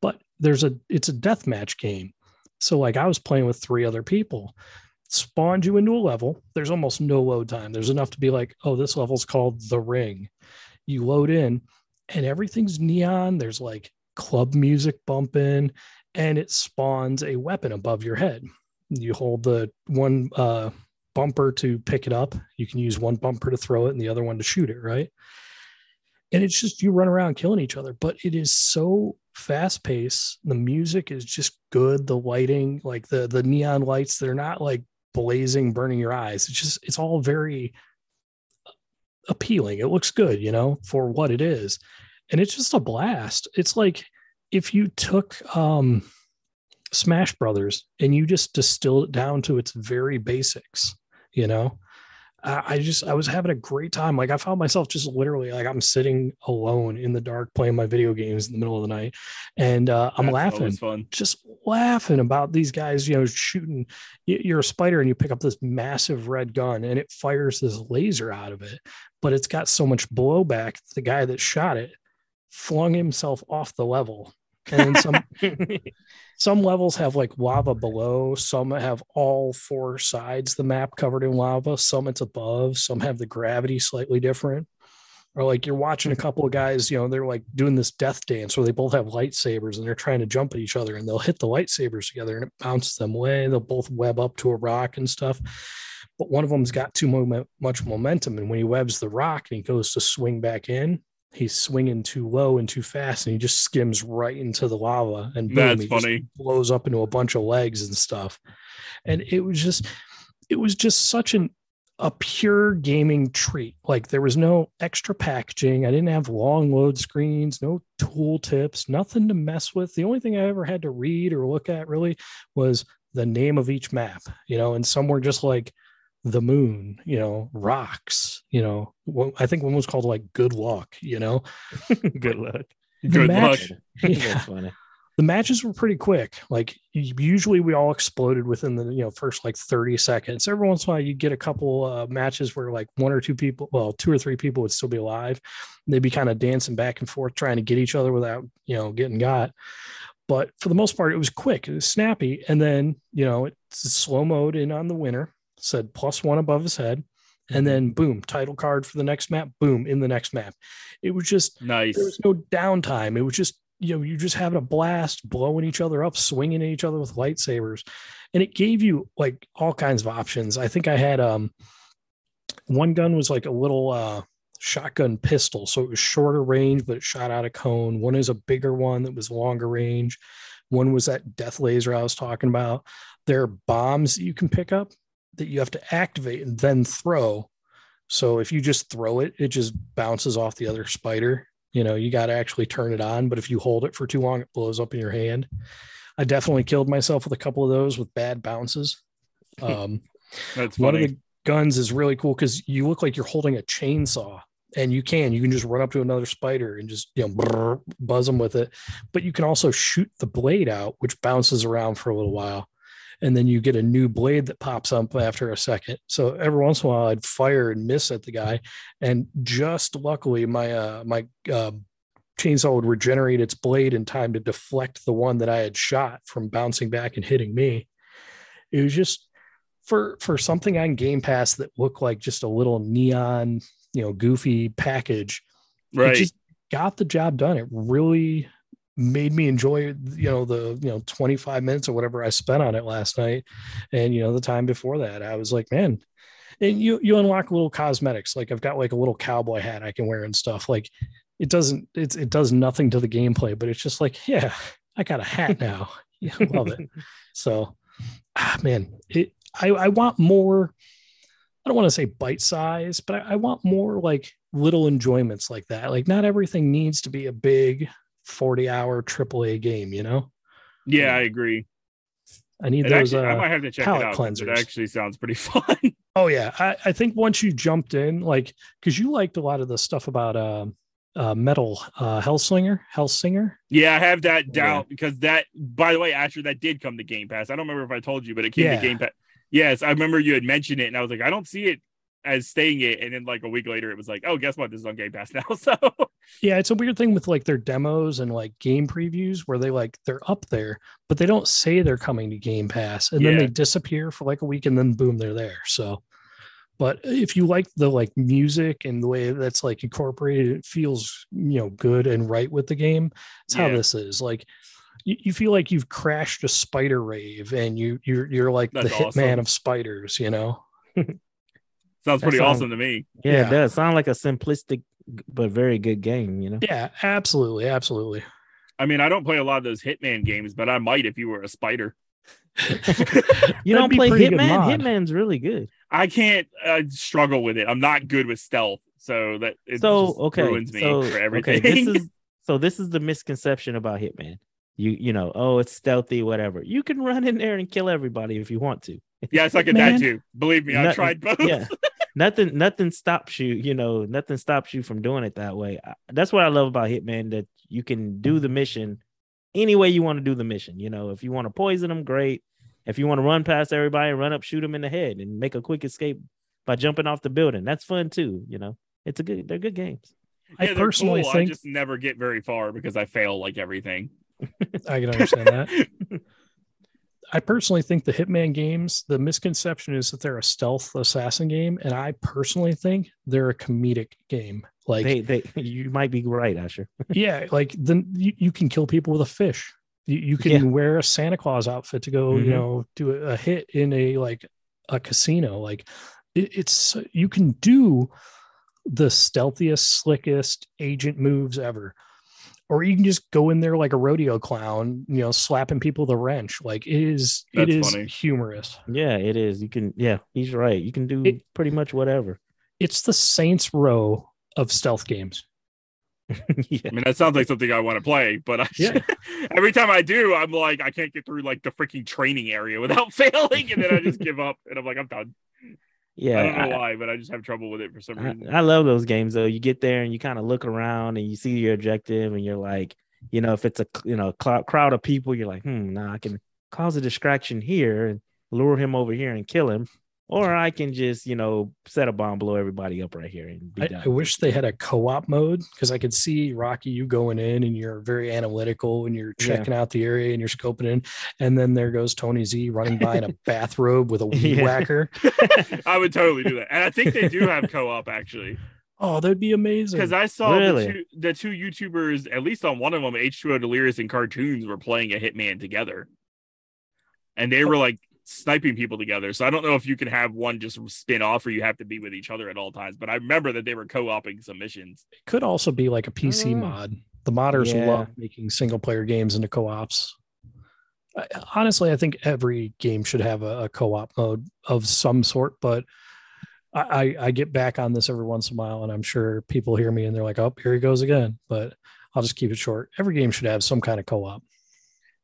But there's a it's a death match game. So like i was playing with three other people spawned you into a level there's almost no load time there's enough to be like oh this level's called the ring you load in and everything's neon there's like club music bumping and it spawns a weapon above your head you hold the one uh, bumper to pick it up. You can use one bumper to throw it and the other one to shoot it, right? And it's just you run around killing each other, but it is so fast paced. The music is just good. The lighting, like the the neon lights, they're not like blazing, burning your eyes. It's just it's all very appealing. It looks good, you know, for what it is. and it's just a blast. It's like if you took um, Smash Brothers and you just distilled it down to its very basics, you know. I I just I was having a great time. Like I found myself just literally like I'm sitting alone in the dark playing my video games in the middle of the night, and uh, I'm That's laughing, fun. just laughing about these guys. You know, shooting. You're a spider and you pick up this massive red gun and it fires this laser out of it, but it's got so much blowback. The guy that shot it flung himself off the level, and some some levels have like lava below some have all four sides the map covered in lava some it's above some have the gravity slightly different or like you're watching a hmm. couple of guys you know they're like doing this death dance where they both have lightsabers and they're trying to jump at each other and they'll hit the lightsabers together and it bounces them away. They'll both web up to a rock and stuff. But one of them's got too much momentum and when he webs the rock and he goes to swing back in he's swinging too low and too fast and he just skims right into the lava and boom, That's he funny. blows up into a bunch of legs and stuff. And it was just it was just such an a pure gaming treat like there was no extra packaging i didn't have long load screens no tool tips nothing to mess with the only thing i ever had to read or look at really was the name of each map you know and some were just like the moon you know rocks you know one- i think one was called like good luck you know Good luck. Good match- luck. Yeah. That's funny. The matches were pretty quick. Like usually we all exploded within the you know first like 30 seconds. Every once in a while you'd get a couple uh, matches where like one or two people, well, two or three people would still be alive. They'd be kind of dancing back and forth trying to get each other without, you know, getting got. But for the most part, it was quick, it was snappy. And then, you know, it's slow mode in on the winner, said plus one above his head. And then boom, title card for the next map, boom, in the next map. It was just Nice. there was no downtime. It was just, you know, you just having a blast, blowing each other up, swinging at each other with lightsabers. And it gave you like all kinds of options. I think I had um one gun was like a little uh shotgun pistol. So it was shorter range, but it shot out a cone. One is a bigger one that was longer range. One was that death laser I was talking about. There are bombs that you can pick up that you have to activate and then throw. So if you just throw it, it just bounces off the other spider. You know, you got to actually turn it on. But if you hold it for too long, it blows up in your hand. I definitely killed myself with a couple of those with bad bounces. Um, That's one of the guns is really cool because you look like you're holding a chainsaw and you can you can just run up to another spider and just you know brrr, buzz them with it but you can also shoot the blade out which bounces around for a little while and then you get a new blade that pops up after a second so every once in a while i'd fire and miss at the guy and just luckily my uh my uh, chainsaw would regenerate its blade in time to deflect the one that i had shot from bouncing back and hitting me it was just for for something on Game Pass that looked like just a little neon, you know, goofy package. Right. It just got the job done. It really made me enjoy, you know, the you know 25 minutes or whatever I spent on it last night, and you know the time before that. I was like, man, and you you unlock little cosmetics. Like I've got like a little cowboy hat I can wear and stuff. Like it doesn't it's it does nothing to the gameplay, but it's just like, yeah, I got a hat now. Yeah, love it. So, ah, man, it, I, I want more. I don't want to say bite size, but I, I want more like little enjoyments like that. Like, not everything needs to be a big 40 hour AAA game, you know? yeah, I agree. I need It those. actually, I uh, might have to check it palate out. 'cause It cleansers. actually sounds pretty fun. oh, yeah. I, I think once you jumped in, like, because you liked a lot of the stuff about um uh, Metal uh, Hellslinger, Hellsinger. yeah, I have that Yeah. down because that. By the way, Asher, that did come to Game Pass. I don't remember if I told you, but it came Yeah. to Game Pass. Yes, I remember you had mentioned it, and I was like, I don't see it as staying it. And then like a week later, it was like, oh, guess what? This is on Game Pass now. So Yeah, it's a weird thing with like their demos and like game previews where they like they're up there, but they don't say they're coming to Game Pass and then they disappear for like a week and then boom, they're there. So but if you like the like music and the way that's like incorporated, it feels you know good and right with the game. It's how Yeah. this is. Like you, you feel like you've crashed a spider rave and you you're you're like the That's hitman of spiders, you know? sounds pretty sounds- awesome to me. Yeah, Yeah. it does sound like a simplistic but very good game. You know. Yeah, absolutely, absolutely. I mean, I don't play a lot of those Hitman games, but I might if you were a spider. You don't play Hitman. Hitman's really good. I can't uh, struggle with it. I'm not good with stealth. So that it so just okay, ruins me so, for everything. Okay, this is so this is the misconception about Hitman. You you know, oh, it's stealthy, whatever. You can run in there and kill everybody if you want to. Yeah, I get Man. that too. Believe me, I've tried both. yeah nothing nothing stops you you know nothing stops you from doing it that way I- that's what i love about hitman that you can do the mission any way you want to do the mission you know if you want to poison them great if you want to run past everybody run up shoot them in the head and make a quick escape by jumping off the building that's fun too you know it's a good they're good games I Yeah, they're personally cool. I just never get very far because I fail like everything. I can understand that. I personally think the Hitman games, the misconception is that they're a stealth assassin game, and I personally think they're a comedic game. Like, they they you might be right asher yeah, like then you, you can kill people with a fish. You, you can Yeah. wear a Santa Claus outfit to go, Mhm. you know, do a, a hit in a like a casino. Like, it, it's you can do the stealthiest, slickest agent moves ever. Or you can just go in there like a rodeo clown, you know, slapping people with a wrench. Like it is, it That's is funny. humorous. yeah it is you can yeah he's right you can do It- pretty much whatever It's the Saints Row of stealth games. yeah I mean, that sounds like something I want to play, but I, Yeah. every time I do, I'm like, I can't get through like the freaking training area without failing, and then I just give up, and I'm like, I'm done. Yeah I don't know I- why, but I just have trouble with it for some I, reason. I love those games though. You get there and you kind of look around and you see your objective and you're like, you know, if it's a you know cl- crowd of people, you're like, hmm, nah, I can cause a distraction here and lure him over here and kill him, or I can just you know set a bomb, blow everybody up right here and be I, done. I wish they had a co-op mode because I could see Rocky you going in and you're very analytical and you're Yeah. checking out the area and you're scoping in, and then there goes Tony Z running by in a bathrobe with a weed Yeah. whacker. I would totally do that, and I think they do have co-op actually, Oh, that'd be amazing. because I saw Really? the, two, the two YouTubers, at least on one of them, H2O Delirious and Cartoonz, were playing a Hitman together, and they were like sniping people together. So I don't know if you can have one just spin off or you have to be with each other at all times. But I remember that they were co-oping some missions. it could also be like a PC mm. mod. The modders Yeah. love making single player games into co-ops. I, honestly, I think every game should have a, a co-op mode of some sort, but I, I, I get back on this every once in a while, and I'm sure people hear me and they're like, "Oh, here he goes again." But I'll just keep it short. Every game should have some kind of co-op.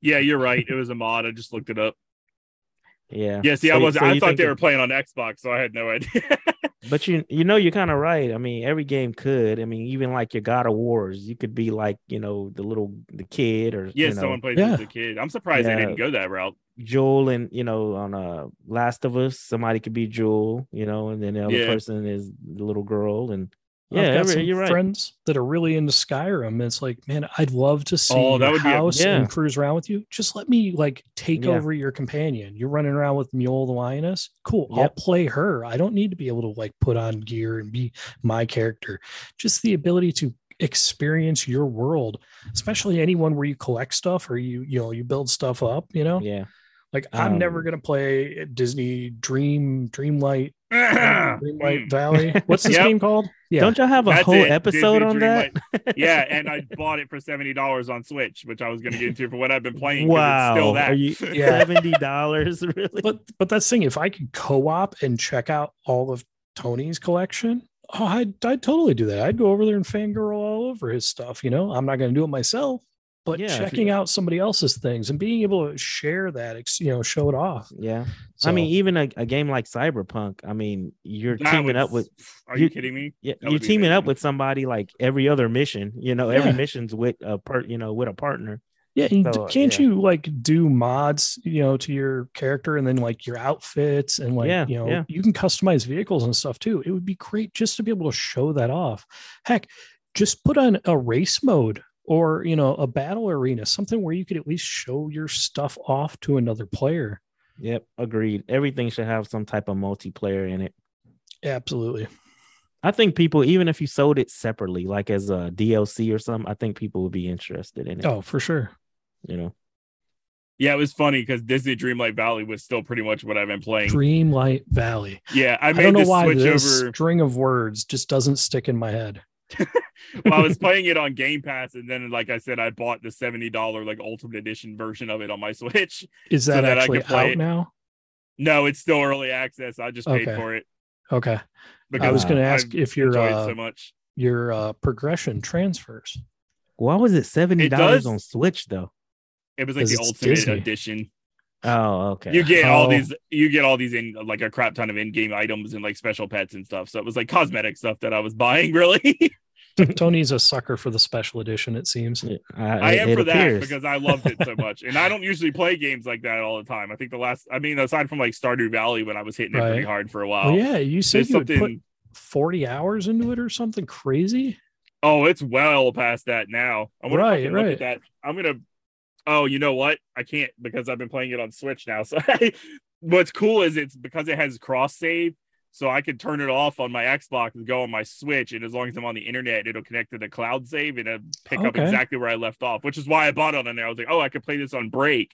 Yeah, you're right. It was a mod. I just looked it up. Yeah, Yeah, see, I was so I thought think they it- were playing on Xbox, so I had no idea. But you you know you're kind of right. I mean, every game could. I mean, even like your God of Wars, you could be like you know the little the kid or yeah, you know, someone plays Yeah. as a kid. I'm surprised Yeah. they didn't go that route. Joel and you know on uh Last of Us, somebody could be Joel, you know, and then the other Yeah. person is the little girl, and I've yeah, got every- some you're right. friends that are really into Skyrim. It's like, man, I'd love to see Oh, that your would be a- house Yeah. and cruise around with you. Just let me like take Yeah. over your companion. You're running around with Mule the lioness. Cool. I'll play her. I don't need to be able to like put on gear and be my character. Just the ability to experience your world, especially anyone where you collect stuff or you you know you build stuff up. You know, Yeah, like I'm never Um, gonna play Disney Dream Dreamlight Dreamlight Mm. Valley. What's this Yep. game called? Yeah. don't y'all have a That's whole it, episode Disney on that? Yeah, and I bought it for seventy dollars on Switch, which I was going to get into for what I've been playing. wow, it's still that. are you Yeah. seventy dollars really? but but that's the thing. If I could co-op and check out all of Tony's collection, oh, I'd I'd totally do that. I'd go over there and fangirl all over his stuff. You know, I'm not going to do it myself, but Yeah, checking you- out somebody else's things and being able to share that, ex- you know, show it off. yeah, So, I mean, even a, a game like Cyberpunk. I mean, you're teaming would- up with Are you- you, kidding me? yeah, That you're would be teaming up with somebody like every other mission. You know, every Yeah. mission's with a part. You know, with a partner. yeah, and So, can't yeah. you like do mods, you know, to your character and then like your outfits and like Yeah, you know, yeah. you can customize vehicles and stuff too. It would be great just to be able to show that off. Heck, just put on a race mode or you know a battle arena, something where you could at least show your stuff off to another player. Yep, agreed. Everything should have some type of multiplayer in it. Absolutely. I think people, even if you sold it separately, like as a DLC or something, I think people would be interested in it. Oh, for sure. You know, Yeah, it was funny because Disney Dreamlight Valley was still pretty much what I've been playing. Dreamlight Valley. Yeah, I I, don't know the why this over. string of words just doesn't stick in my head. well, I was playing it on Game Pass, and then, like I said, I bought the seventy dollar like Ultimate Edition version of it on my Switch. Is So that that I actually play out it. now? No, it's still early access. I just paid for it. Okay. Because I was going to ask I've if your uh, so much. your uh, progression transfers. Why was it seventy dollars on Switch though? It was like 'cause the ultimate Disney. edition. Oh, okay. You get all Oh. these, you get all these in like a crap ton of in-game items and like special pets and stuff. So it was like cosmetic stuff that I was buying. Really, Tony's a sucker for the special edition. It seems. Uh, I it- am it for that because I loved it so much, and I don't usually play games like that all the time. I think the last, I mean, aside from like Stardew Valley when I was hitting it pretty hard for a while. Well, yeah, you said you would put something. forty hours into it or something crazy. Oh, it's well past that now. I'm gonna Right, fucking look right. at that. I'm gonna. Oh, you know what? I can't because I've been playing it on Switch now. So what's cool is it's because it has cross save, so I can turn it off on my Xbox and go on my Switch, and as long as I'm on the internet, it'll connect to the cloud save and it'll pick up exactly where I left off. Which is why I bought it on there. I was like, oh, I could play this on break,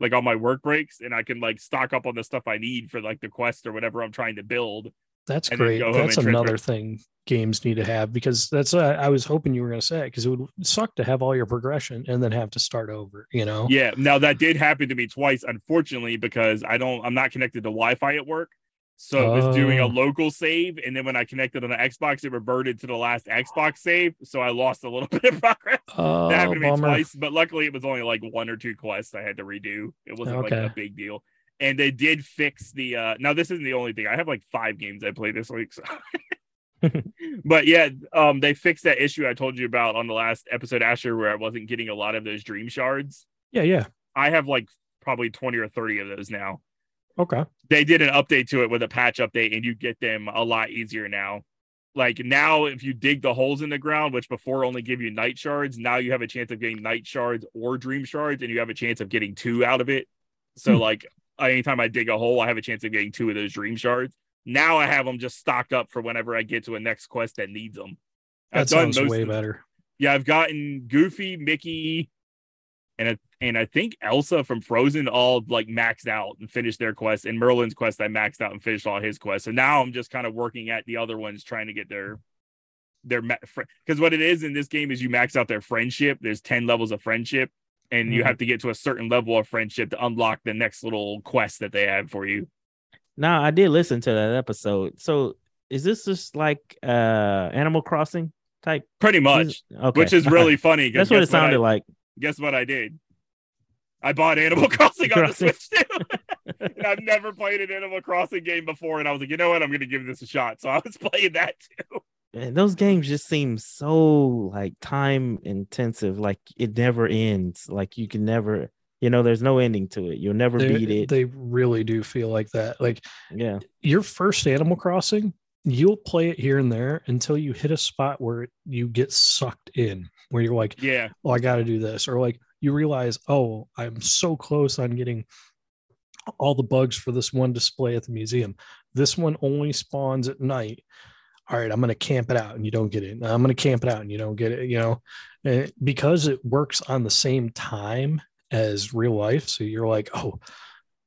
like on my work breaks, and I can like stock up on the stuff I need for like the quest or whatever I'm trying to build. That's great. That's another thing games need to have because that's uh, I was hoping you were going to say because it would suck to have all your progression and then have to start over. You know. Yeah. Now that did happen to me twice, unfortunately, because I don't I'm not connected to Wi-Fi at work. So it was doing a Oh. local save, and then when I connected on the Xbox, it reverted to the last Xbox save. So I lost a little bit of progress. Oh, that happened to me bummer. twice, but luckily it was only like one or two quests I had to redo. It wasn't like a big deal. And they did fix the uh now this isn't the only thing. I have like five games I played this week. So but yeah, um they fixed that issue I told you about on the last episode, Asher, where I wasn't getting a lot of those dream shards. Yeah, yeah. I have like probably 20 or 30 of those now. Okay. They did an update to it with a patch update, and you get them a lot easier now. Like now, if you dig the holes in the ground, which before only give you night shards, now you have a chance of getting night shards or dream shards, and you have a chance of getting two out of it. So, Hmm. like, Uh, anytime I dig a hole, I have a chance of getting two of those dream shards. Now I have them just stocked up for whenever I get to a next quest that needs them. That sounds way better. yeah, I've gotten Goofy, Mickey, and I, and I think Elsa from Frozen all like maxed out and finished their quest. And Merlin's quest, I maxed out and finished all his quests. So now I'm just kind of working at the other ones, trying to get their their because what it is in this game is you max out their friendship. There's ten levels of friendship, and you Mhm. have to get to a certain level of friendship to unlock the next little quest that they have for you. Now I did listen to that episode. So is this just like uh Animal Crossing type? Pretty much, Okay. which is really funny. That's what it guess I- sounded like. guess what I did? I bought Animal Crossing on the Switch too. and I've never played an Animal Crossing game before. And I was like, you know what? I'm going to give this a shot. So I was playing that too. And those games just seem so like time intensive. Like it never ends. Like you can never, you know, there's no ending to it. You'll never They, beat it. they really do feel like that. Like yeah. your first Animal Crossing, you'll play it here and there until you hit a spot where you get sucked in, where you're like, Yeah. oh, I got to do this. Or like you realize, oh, I'm so close on getting all the bugs for this one display at the museum. This one only spawns at night. All right, I'm going to camp it out and you don't get it. I'm going to camp it out and you don't get it, you know, Eh, because it works on the same time as real life. So you're like, oh,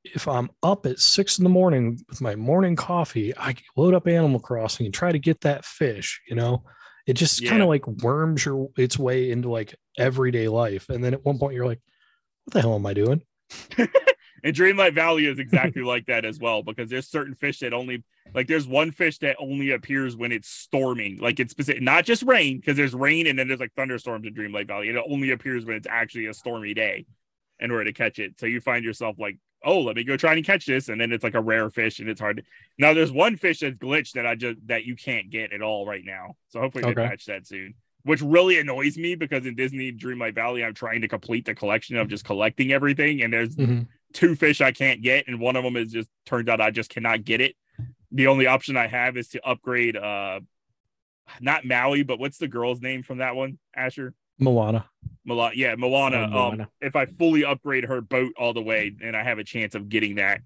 if I'm up at six in the morning with my morning coffee, I load up Animal Crossing and try to get that fish, you know? It just kind of like worms your its way into like everyday life. And then at one point you're like, what the hell am I doing? And Dreamlight Valley is exactly like that as well because there's certain fish that only like there's one fish that only appears when it's storming, like it's specific, not just rain because there's rain and then there's like thunderstorms in Dreamlight Valley. and It only appears when it's actually a stormy day in order to catch it. So you find yourself like, oh, let me go try and catch this, and then it's like a rare fish and it's hard. To... Now there's one fish that's glitched that I just that you can't get at all right now. So hopefully they Okay. patch that soon. Which really annoys me because in Disney Dreamlight Valley, I'm trying to complete the collection of just collecting everything, and there's Mhm. Two fish I can't get, and one of them is just turns out I just cannot get it. The only option I have is to upgrade uh not Maui, but what's the girl's name from that one? Asher? Milana. Moana. Yeah, Milana. Oh, Um Moana. if I fully upgrade her boat all the way, and I have a chance of getting that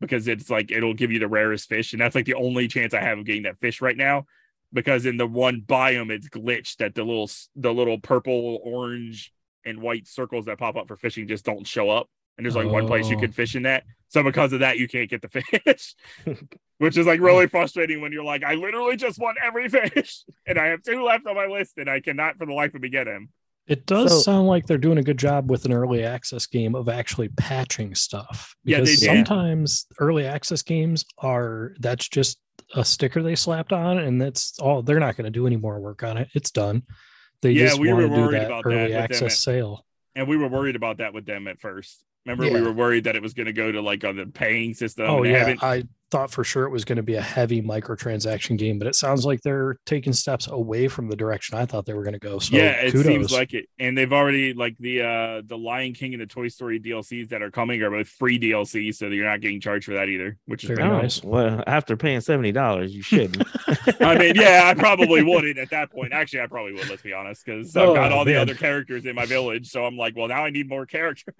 because it's like it'll give you the rarest fish, and that's like the only chance I have of getting that fish right now. Because in the one biome, it's glitched that the little the little purple, orange, and white circles that pop up for fishing just don't show up. And there's like one place you Oh. can fish in that. So because of that, you can't get the fish, which is like really frustrating when you're like, I literally just want every fish, and I have two left on my list, and I cannot for the life of me get them. It does So- sound like they're doing a good job with an early access game of actually patching stuff. Yeah, they Because do. sometimes early access games are that's just a sticker they slapped on, and that's all. They're not going to do any more work on it. It's done. They Yeah, just we want were to do worried that about early with access sale. and we were worried about that with them at first. Remember, we were worried that it was going to go to like on the paying system. Oh yeah, haven't- I thought for sure it was going to be a heavy microtransaction game, but it sounds like they're taking steps away from the direction I thought they were going to go. So yeah, it kudos. seems like it. And they've already like the uh the Lion King and the Toy Story DLCs that are coming are both free DLC, so you're not getting charged for that either, which is Very pretty nice. nice. Well, after paying seventy dollars, you shouldn't. I mean, yeah, I probably wouldn't at that point. Actually, I probably would. Let's be honest, because I've Oh, got all the other characters in my village, so I'm like, well, now I need more characters.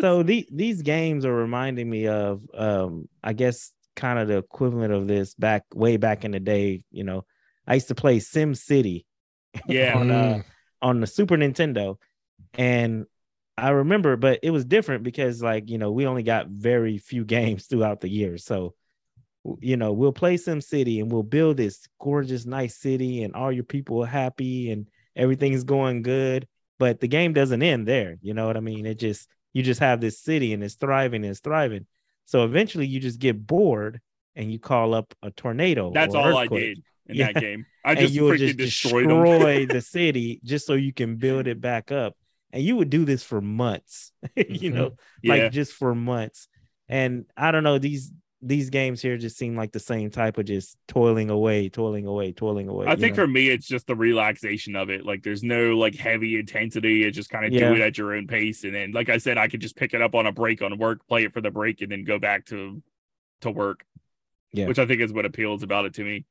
so the, these games are reminding me of um i guess kind of the equivalent of this back way back in the day you know i used to play sim city yeah, on uh Mm. on the super nintendo. And i remember but it was different because like you know we only got very few games throughout the year. So you know we'll play sim city and we'll build this gorgeous nice city and all your people are happy and everything's going good. But the game doesn't end there. You know what i mean? It just you just have this city and it's thriving and it's thriving so eventually you just get bored and you call up a tornado that's all I did in Yeah. that game. I and just you freaking just destroyed destroy the city just so you can build it back up and you would do this for months you Mhm. know yeah, like just for months. And I don't know these these games here just seem like the same type of just toiling away, toiling away, toiling away. I think know? for me, it's just the relaxation of it. Like, there's no like heavy intensity. It just kind of Yeah. do it at your own pace. And then, like I said, I could just pick it up on a break on work, play it for the break, and then go back to to work. Yeah. which I think is what appeals about it to me.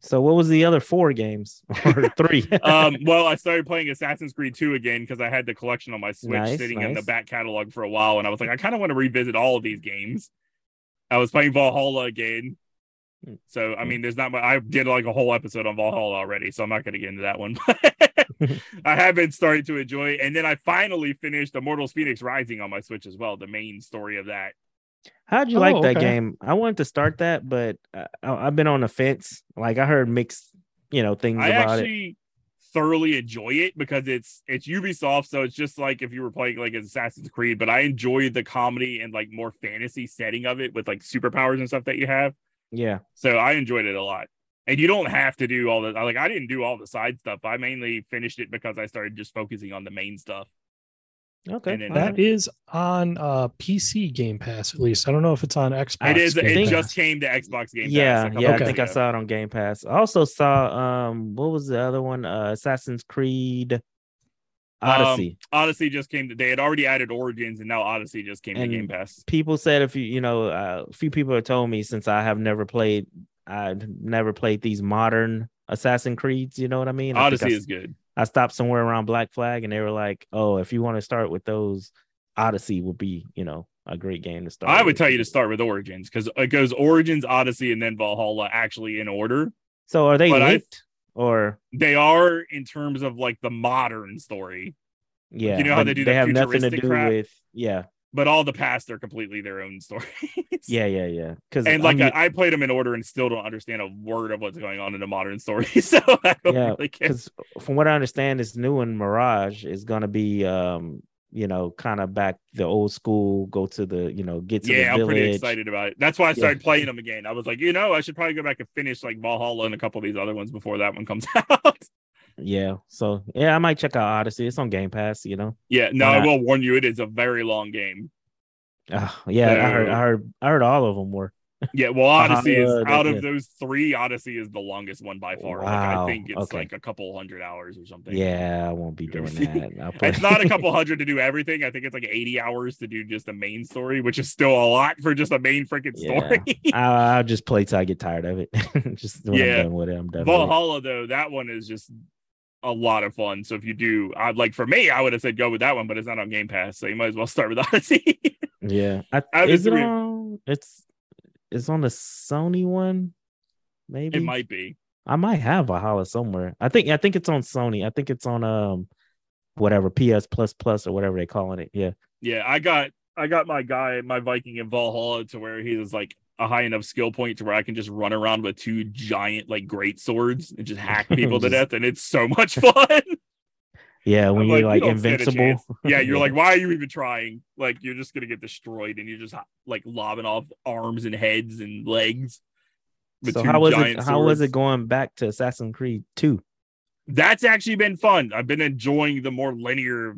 so. What was the other four games or three? Um, well, I started playing Assassin's Creed 2 again because I had the collection on my Switch Nice, sitting in the back catalog for a while, and I was like, I kind of want to revisit all of these games. I was playing Valhalla again. Hmm. So I mean, there's not much. I did like a whole episode on Valhalla already, so I'm not going to get into that one. I have been starting to enjoy, it. and then I finally finished Immortals: Phoenix Rising on my Switch as well. The main story of that. How'd you Oh, like that okay. game? I wanted to start that, but I, I've been on the fence. Like I heard mixed, you know, things I about it. Thoroughly enjoy it because it's it's Ubisoft, so it's just like if you were playing like an Assassin's Creed. But I enjoy the comedy and like more fantasy setting of it with like superpowers and stuff that you have. Yeah. So I enjoyed it a lot. And you don't have to do all the like I didn't do all the side stuff. I mainly finished it because I started just focusing on the main stuff. Okay. And then- That is on uh PC Game Pass at least. I don't know if it's on Xbox. it is. Game It Pass. just came to Xbox Game Pass. yeah, yeah. I Okay. think I saw it on Game Pass. I also saw um, what was the other one? Uh, Assassin's Creed Odyssey. Odyssey just came. To, they had already added Origins, and now Odyssey just came And to Game Pass. people said if you you know uh, a few people have told me since I have never played I've never played these modern Assassin Creeds. You know what I mean? I think Odyssey I, is good. I stopped somewhere around Black Flag and they were like, "Oh, if you want to start with those, Odyssey would be you know a great game to start." I would tell you to start with Origins because it goes Origins, Odyssey, and then Valhalla actually in order. So are they but I- linked or They are in terms of like the modern story, yeah? You know how they do They the have nothing to do crap? with yeah, but all the past are completely their own stories. yeah, yeah, yeah. Because and like I, I played them in order and still don't understand a word of what's going on in the modern story. So I don't Yeah, really care. because from what I understand, this new one, Mirage, is gonna be um, you know, kind of back the old school, go to the, you know, get to Yeah, I'm pretty excited about it. That's why I Yeah. started playing them again. I was like, you know, I should probably go back and finish like Valhalla and a couple of these other ones before that one comes out. Yeah, so yeah, I might check out Odyssey. It's on Game Pass, you know. yeah, no, Why I will warn you, it is a very long game. Ah, yeah, I heard, I heard, I heard all of them were. Yeah, well, Odyssey is Uh, out yeah. of those three. Odyssey is the longest one by far. Like, I think it's okay. like a couple hundred hours or something. Yeah, I won't be doing that. It's not a couple hundred to do everything. I think it's like 80 hours to do just the main story, which is still a lot for just a main freaking Yeah. story. I'll, I'll just play till I get tired of it. just when Yeah. I'm done with it, I'm done. with it. Valhalla, though, that one is just a lot of fun. So if you do, I like for me, I would have said go with that one, but it's not on Game Pass, so you might as well start with Odyssey. Yeah, I, of is it on? It's it's on the Sony one. Maybe it might be. I might have Valhalla somewhere. I think I think it's on Sony. I think it's on um whatever PS plus plus or whatever they calling it. Yeah. Yeah, I got I got my guy, my Viking in Valhalla to where he was like a high enough skill point to where I can just run around with two giant like great swords and just hack people to death, and it's so much fun. Yeah, when I'm you're "You like a invincible. Yeah, you're like, why are you even trying? Like, you're just gonna get destroyed, and you're just like lobbing off arms and heads and legs. So how was it? How was it going back to Assassin's Creed Two? That's actually been fun. I've been enjoying the more linear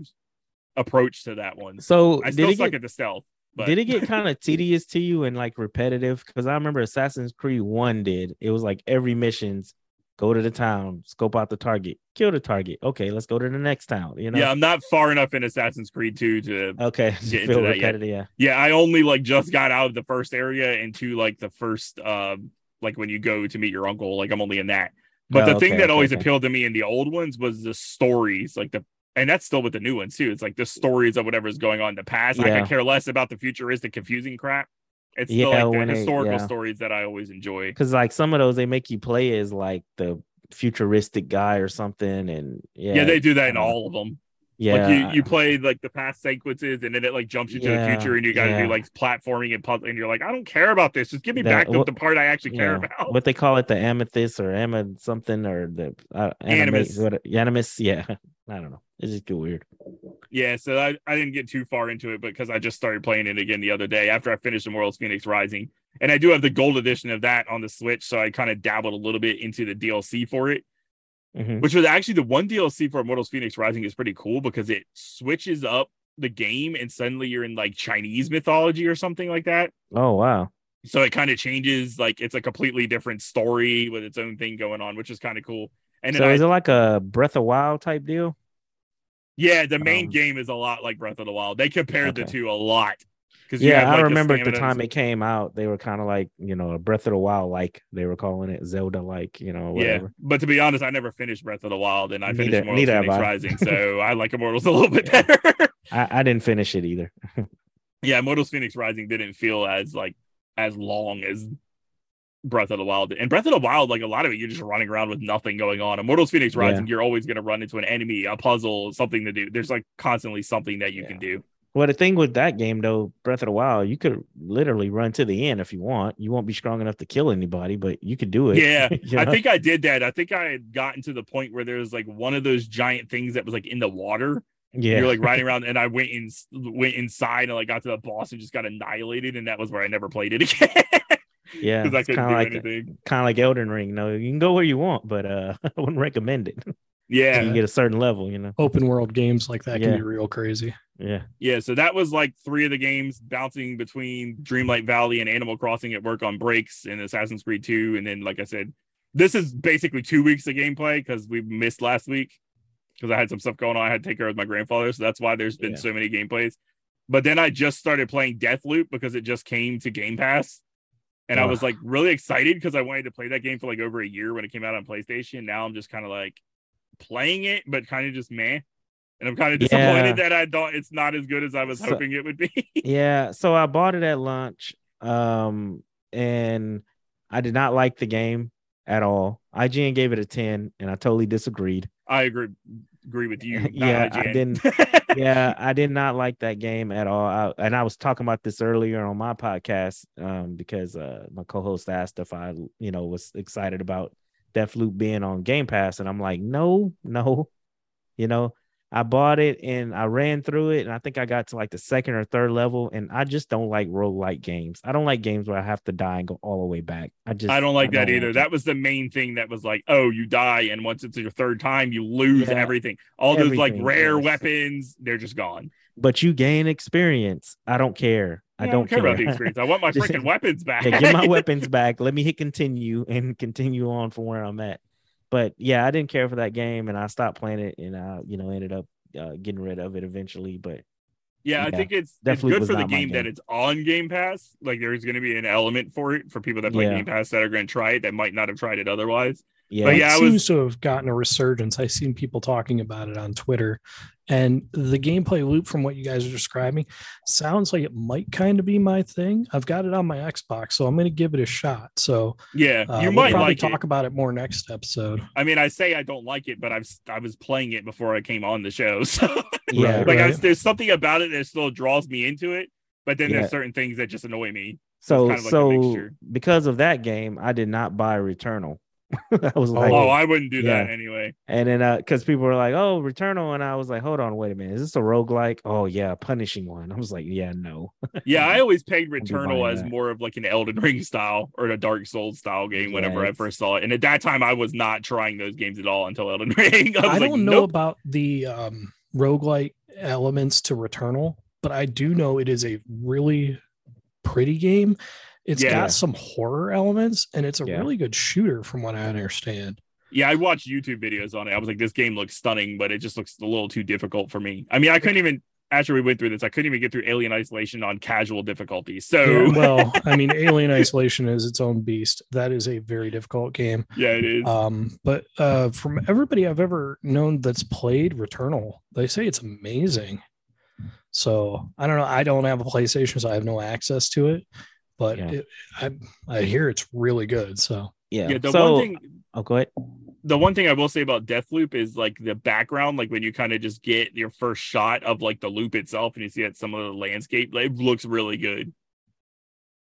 approach to that one. So I still it suck get at the stealth. But did it get kind of tedious to you and like repetitive? Because I remember Assassin's Creed One did. It was like every mission's go to the town, scope out the target, kill the target. Okay, let's go to the next town. You know. yeah, I'm not far enough in Assassin's Creed 2 to Okay. Get into that yet. Yeah. Yeah, I only like just got out of the first area into like the first um like when you go to meet your uncle, like I'm only in that. But Oh, the thing that okay, always okay. appealed to me in the old ones was the stories, like the and that's still with the new ones too. It's like the stories of whatever's going on in the past. Like I Yeah. care less about the futuristic confusing crap. It's Yeah, still like the historical yeah. stories that I always enjoy. Because like some of those they make you play as like the futuristic guy or something, and yeah, Yeah, they do that in all of them. Yeah, like you, you play like the past sequences and then it like jumps you to the future and you got to yeah. do like platforming and puzzle and you're like, I don't care about this. Just give me That- back to what- the part I actually care yeah. about. what they call it, the amethyst or amid something or the uh, Animus. What, animus, yeah. I don't know. It's just get weird. Yeah, so I, I didn't get too far into it because I just started playing it again the other day after I finished Immortals Phoenix Rising. And I do have the gold edition of that on the Switch, so I kind of dabbled a little bit into the DLC for it, Mhm. which was actually the one DLC for Immortals Phoenix Rising is pretty cool because it switches up the game and suddenly you're in like Chinese mythology or something like that. Oh wow. So it kind of changes, like it's a completely different story with its own thing going on, which is kind of cool. And So I, is it like a Breath of Wild type deal? yeah, the main Um, game is a lot like Breath of the Wild. They compared the two a lot. Because Yeah, I remember at the time it came out, they were kind of like you know a Breath of the Wild like they were calling it Zelda like you know whatever. Yeah, but to be honest, I never finished Breath of the Wild, and I finished Neither- Immortals neither have Phoenix Rising, so I like Immortals a little bit better. I, I didn't finish it either. yeah, Immortals Phoenix Rising didn't feel as like as long as Breath of the Wild, and Breath of the Wild, like a lot of it, you're just running around with nothing going on. Immortals Phoenix Yeah. Rising, you're always going to run into an enemy, a puzzle, something to do. There's like constantly something that you Yeah. can do. Well, the thing with that game though, Breath of the Wild, you could literally run to the end if you want. You won't be strong enough to kill anybody, but you could do it. Yeah, you I think I did that. I think I had gotten to the point where there was like one of those giant things that was like in the water. yeah. You're like riding around, and I went in, went inside, and like got to the boss and just got annihilated, and that was where I never played it again yeah. because I couldn't kind do of like anything. kind of like Elden Ring. No, you can go where you want, but uh, I wouldn't recommend it. Yeah, you get a certain level, you know. Open world games like that Yeah. can be real crazy. Yeah. yeah. So that was like three of the games bouncing between Dreamlight Valley and Animal Crossing at work on breaks and Assassin's Creed 2. And then, like I said, this is basically two weeks of gameplay because we missed last week because I had some stuff going on. I had to take care of my grandfather. So that's why there's been Yeah. so many gameplays. But then I just started playing Deathloop because it just came to Game Pass. And I was like really excited because I wanted to play that game for like over a year when it came out on PlayStation. Now I'm just kind of like playing it, but kind of just meh. And I'm kind of disappointed that I thought it's not as good as I was So- hoping it would be. Yeah. So I bought it at lunch. Um, and I did not like the game at all. IGN gave it a 10, and I totally disagreed. I agree agree with you. Yeah, I didn't- yeah, I did not like that game at all. I, and I was talking about this earlier on my podcast um, because uh, my co-host asked if I, you know, was excited about Deathloop being on Game Pass, and I'm like, no, no, you know, I bought it and I ran through it, and I think I got to like the second or third level, and I just don't like roguelike games. I don't like games where I have to die and go all the way back. I just I don't like that either. it. That was the main thing that was like, oh, you die, and once it's your third time, you lose Yeah. everything. All those like rare weapons, they're just gone. but you gain experience. I don't care. I Yeah, don't care about the experience. I want my freaking weapons back. yeah, get my weapons back. Let me hit continue and continue on from where I'm at. But yeah, I didn't care for that game, and I stopped playing it, and I, you know, ended up uh, getting rid of it eventually. But Yeah, I think it's it's definitely good for the my game, that it's on Game Pass. Like there's going to be an element for it for people that play Yeah. Game Pass that are going to try it that might not have tried it otherwise. Yeah, But yeah, it I seems was- to have gotten a resurgence. I've seen people talking about it on Twitter, and the gameplay loop from what you guys are describing sounds like it might kind of be my thing. I've got it on my Xbox, so I'm going to give it a shot. So Yeah, uh, you we'll might probably like talk it. about it more next episode. I mean, I say I don't like it, but I've I was playing it before I came on the show. So yeah. Right, like, I, right. there's something about it that still draws me into it. But then Yeah. there's certain things that just annoy me. So kind of like so mixture. because of that game, I did not buy Returnal. I was like, oh, I wouldn't do that anyway. and then uh, because people were like, "Oh, Returnal," and I was like, "Hold on, wait a minute, is this a roguelike? Oh yeah, punishing one." I was like, "Yeah, no." Yeah, I always pegged be Returnal as that. more of like an Elden Ring style or a Dark Souls style game Yeah, whenever I first saw it. And at that time, I was not trying those games at all until Elden Ring. I, was I don't know nope. about the um, roguelike elements to Returnal, but I do know it is a really pretty game. It's Yeah. got some horror elements and it's a Yeah. really good shooter from what I understand. Yeah, I watched YouTube videos on it. I was like, this game looks stunning, but it just looks a little too difficult for me. I mean, I couldn't even after we went through this, I couldn't even get through Alien Isolation on casual difficulty. So Yeah, well, I mean, Alien Isolation is its own beast. That is a very difficult game. yeah, it is. Um, but uh, from everybody I've ever known that's played Returnal, they say it's amazing. So I don't know. I don't have a PlayStation, so I have no access to it. But Yeah. it, I I hear it's really good. So Yeah. yeah, the so, one thing oh, go ahead. the one thing I will say about Deathloop is like the background, like when you kind of just get your first shot of like the loop itself and you see that some of the landscape, like, it looks really good.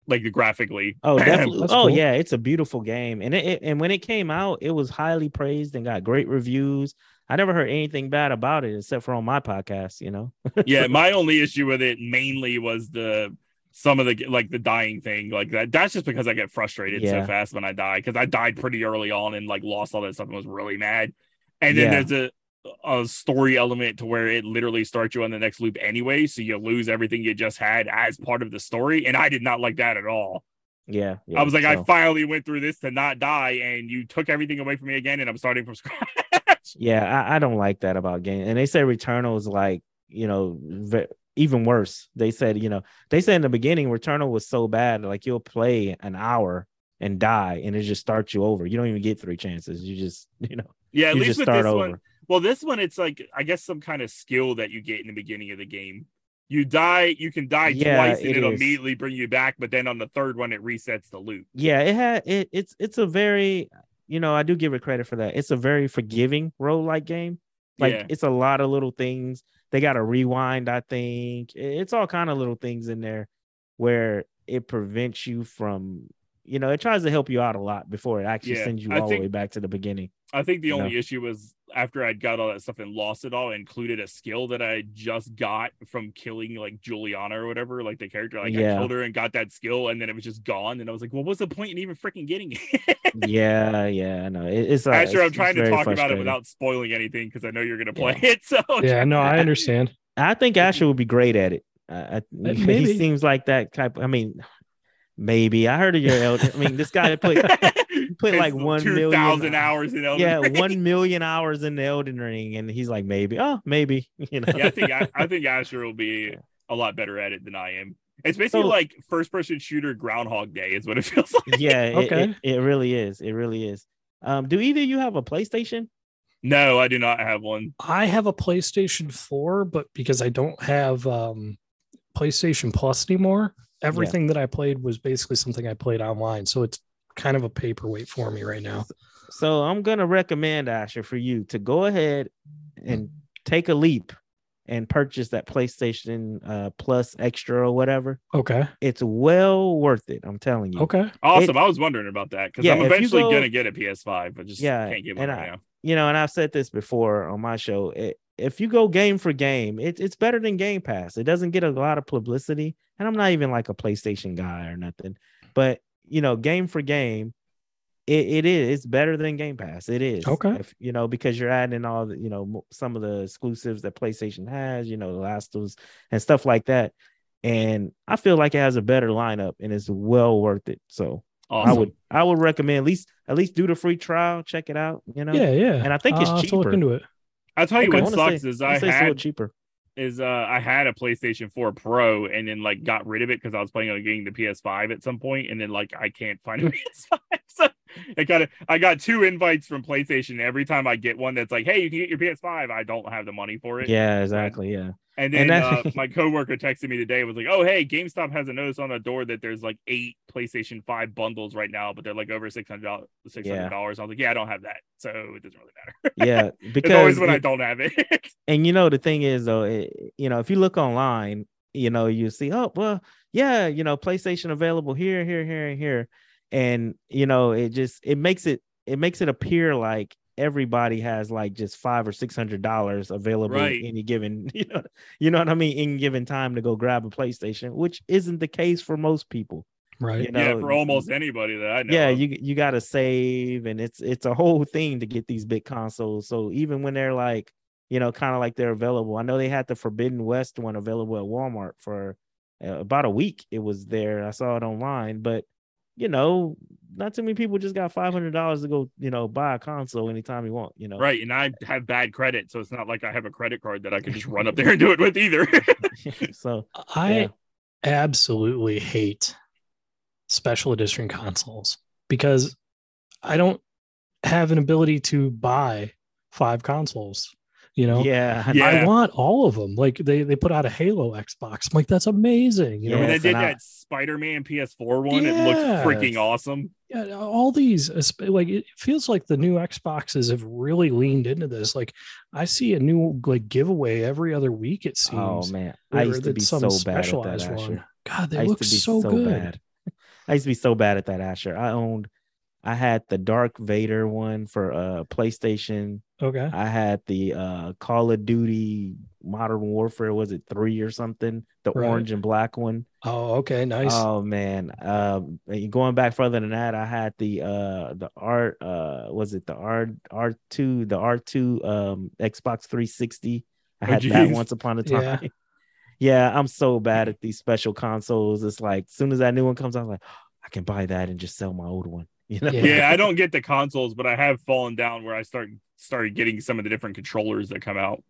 Like graphically. Oh, definitely. That's oh, cool. yeah, it's a beautiful game, and it, it- and when it came out, it was highly praised and got great reviews. I never heard anything bad about it except for on my podcast. You know. yeah, my only issue with it mainly was the some of the like the dying thing like that. That's just because I get frustrated Yeah. so fast when I die because I died pretty early on and like lost all that stuff and was really mad. And then Yeah. there's a a story element to where it literally starts you on the next loop anyway, so you lose everything you just had as part of the story. And I did not like that at all. Yeah. yeah I was like, I finally went through this to not die, and you took everything away from me again, and I'm starting from scratch. yeah, I, I don't like that about game And they say Returnal is like, you know, even worse. They said, you know, they said in the beginning, Returnal was so bad, like you'll play an hour and die, and it just starts you over. You don't even get three chances. You just, you know, yeah, at least with start this over. one, Well, this one, it's like I guess some kind of skill that you get in the beginning of the game. You die, you can die Yeah, twice, and it it'll is. immediately bring you back. But then on the third one, it resets the loop. yeah, it had it. It's it's a very, you know, I do give it credit for that. It's a very forgiving roguelike game. Like yeah, it's a lot of little things. They got to rewind. I think it's all kind of little things in there where it prevents you from, you know, it tries to help you out a lot before it actually Yeah, sends you I all think- the way back to the beginning. I think the only know. issue was after I'd got all that stuff and lost it all, included a skill that I just got from killing like Julianna or whatever, like the character. Like Yeah. I killed her and got that skill, and then it was just gone. And I was like, well, what's the point in even freaking getting it? yeah, yeah, I know. It, it's uh, Asher, I'm it's- trying it's to talk about it without spoiling anything because I know you're gonna play it. So yeah, no, I understand. I think Asher would be great at it. I, I, he seems like that type. I mean, maybe I heard of your elder. I mean, this guy put put like one million- hours in Elden yeah Ring. one million hours in the Elden Ring, and he's like maybe, oh maybe, you know. yeah, I think I, I think Asher will be a lot better at it than I am. It's basically So- like first person shooter Groundhog Day is what it feels like. yeah, it- Okay. it, it really is. It really is. Um, do either of you have a PlayStation? No, I do not have one. I have a PlayStation 4, but because I don't have um, PlayStation Plus anymore, everything that I played was basically something I played online. So it's kind of a paperweight for me right now. So I'm gonna recommend Asher for you to go ahead and take a leap and purchase that PlayStation uh, Plus Extra or whatever. Okay. It's well worth it. I'm telling you. Okay. Awesome. I was wondering about that because Yeah, I'm eventually go- gonna get a PS5, but just Yeah, can't get one and right I- now. You know, and I've said this before on my show. It, if you go game for game, it, it's better than Game Pass. It doesn't get a lot of publicity, and I'm not even like a PlayStation guy or nothing. But you know, game for game, it, it is. It's better than Game Pass. It is. Okay. If, you know, because you're adding all the, you know, some of the exclusives that PlayStation has. You know, the Last of Us and stuff like that. And I feel like it has a better lineup, and it's well worth it. So Awesome. I would, I would recommend at least, at least do the free trial, check it out. You know. Yeah. Yeah. And I think it's I'll have look cheaper. into it. I'll tell you Okay. What wanna sucks say- is I I wanna say it's a little had cheaper. Is uh I had a PlayStation 4 Pro and then like got rid of it because I was planning on getting the PS5 at some point, and then like I can't find a PS5. So it kind of I got two invites from PlayStation. Every time I get one that's like, hey, you can get your PS5, I don't have the money for it. Yeah, exactly. Yeah. And then And uh, my coworker texted me today was like, "Oh, hey, GameStop has a notice on the door that there's like eight PlayStation Five bundles right now, but they're like over six hundred dollars. Six hundred dollars." I was like, "Yeah, I don't have that, so it doesn't really matter." Yeah. it's always Because when I don't have it. and you know the thing is though, it, you know, if you look online, you know, you see, oh well, yeah, you know, PlayStation available here, here, here, and here. And you know, it just it makes it it makes it appear like everybody has like just five or six hundred dollars available Right. any given you know you know what I mean in given time to go grab a PlayStation, which isn't the case for most people. right. You know, yeah, for almost anybody that I know. yeah you you got to save and it's it's a whole thing to get these big consoles so even when they're like you know kind of like they're available i know they had the forbidden west one available at walmart for uh, about a week it was there i saw it online but you know not too many people just got $500 to go you know buy a console anytime you want you know Right, and I have bad credit, so it's not like I have a credit card that I can just run up there and do it with either. so I Yeah. absolutely hate special edition consoles because I don't have an ability to buy five consoles. You know, yeah I Yeah. I want all of them. Like they they put out a Halo Xbox. I'm like, that's amazing. You Yeah, know, when they did and I- that Spider-Man PS4 one, it looked freaking awesome. yeah, all these like it feels like the new Xboxes have really leaned into this. Like I see a new like giveaway every other week. It oh, seems. oh man i used to be some so bad at that specialized Asher. God, they I used look to be so, good. bad. I used to be so bad at that, Asher. I owned, I had the Dark Vader one for uh PlayStation. Okay. I had the uh Call of Duty Modern Warfare, was it three or something? The Right. orange and black one. Oh, okay, nice. Oh man. Um going back further than that, I had the uh the R uh was it the R R2, the R2 um Xbox 360. I Oh, had that once upon a Yeah. time. Yeah, I'm so bad at these special consoles. It's like as soon as that new one comes out, I'm like, I can buy that and just sell my old one. You know? Yeah. Yeah, I don't get the consoles, but I have fallen down where I start started getting some of the different controllers that come out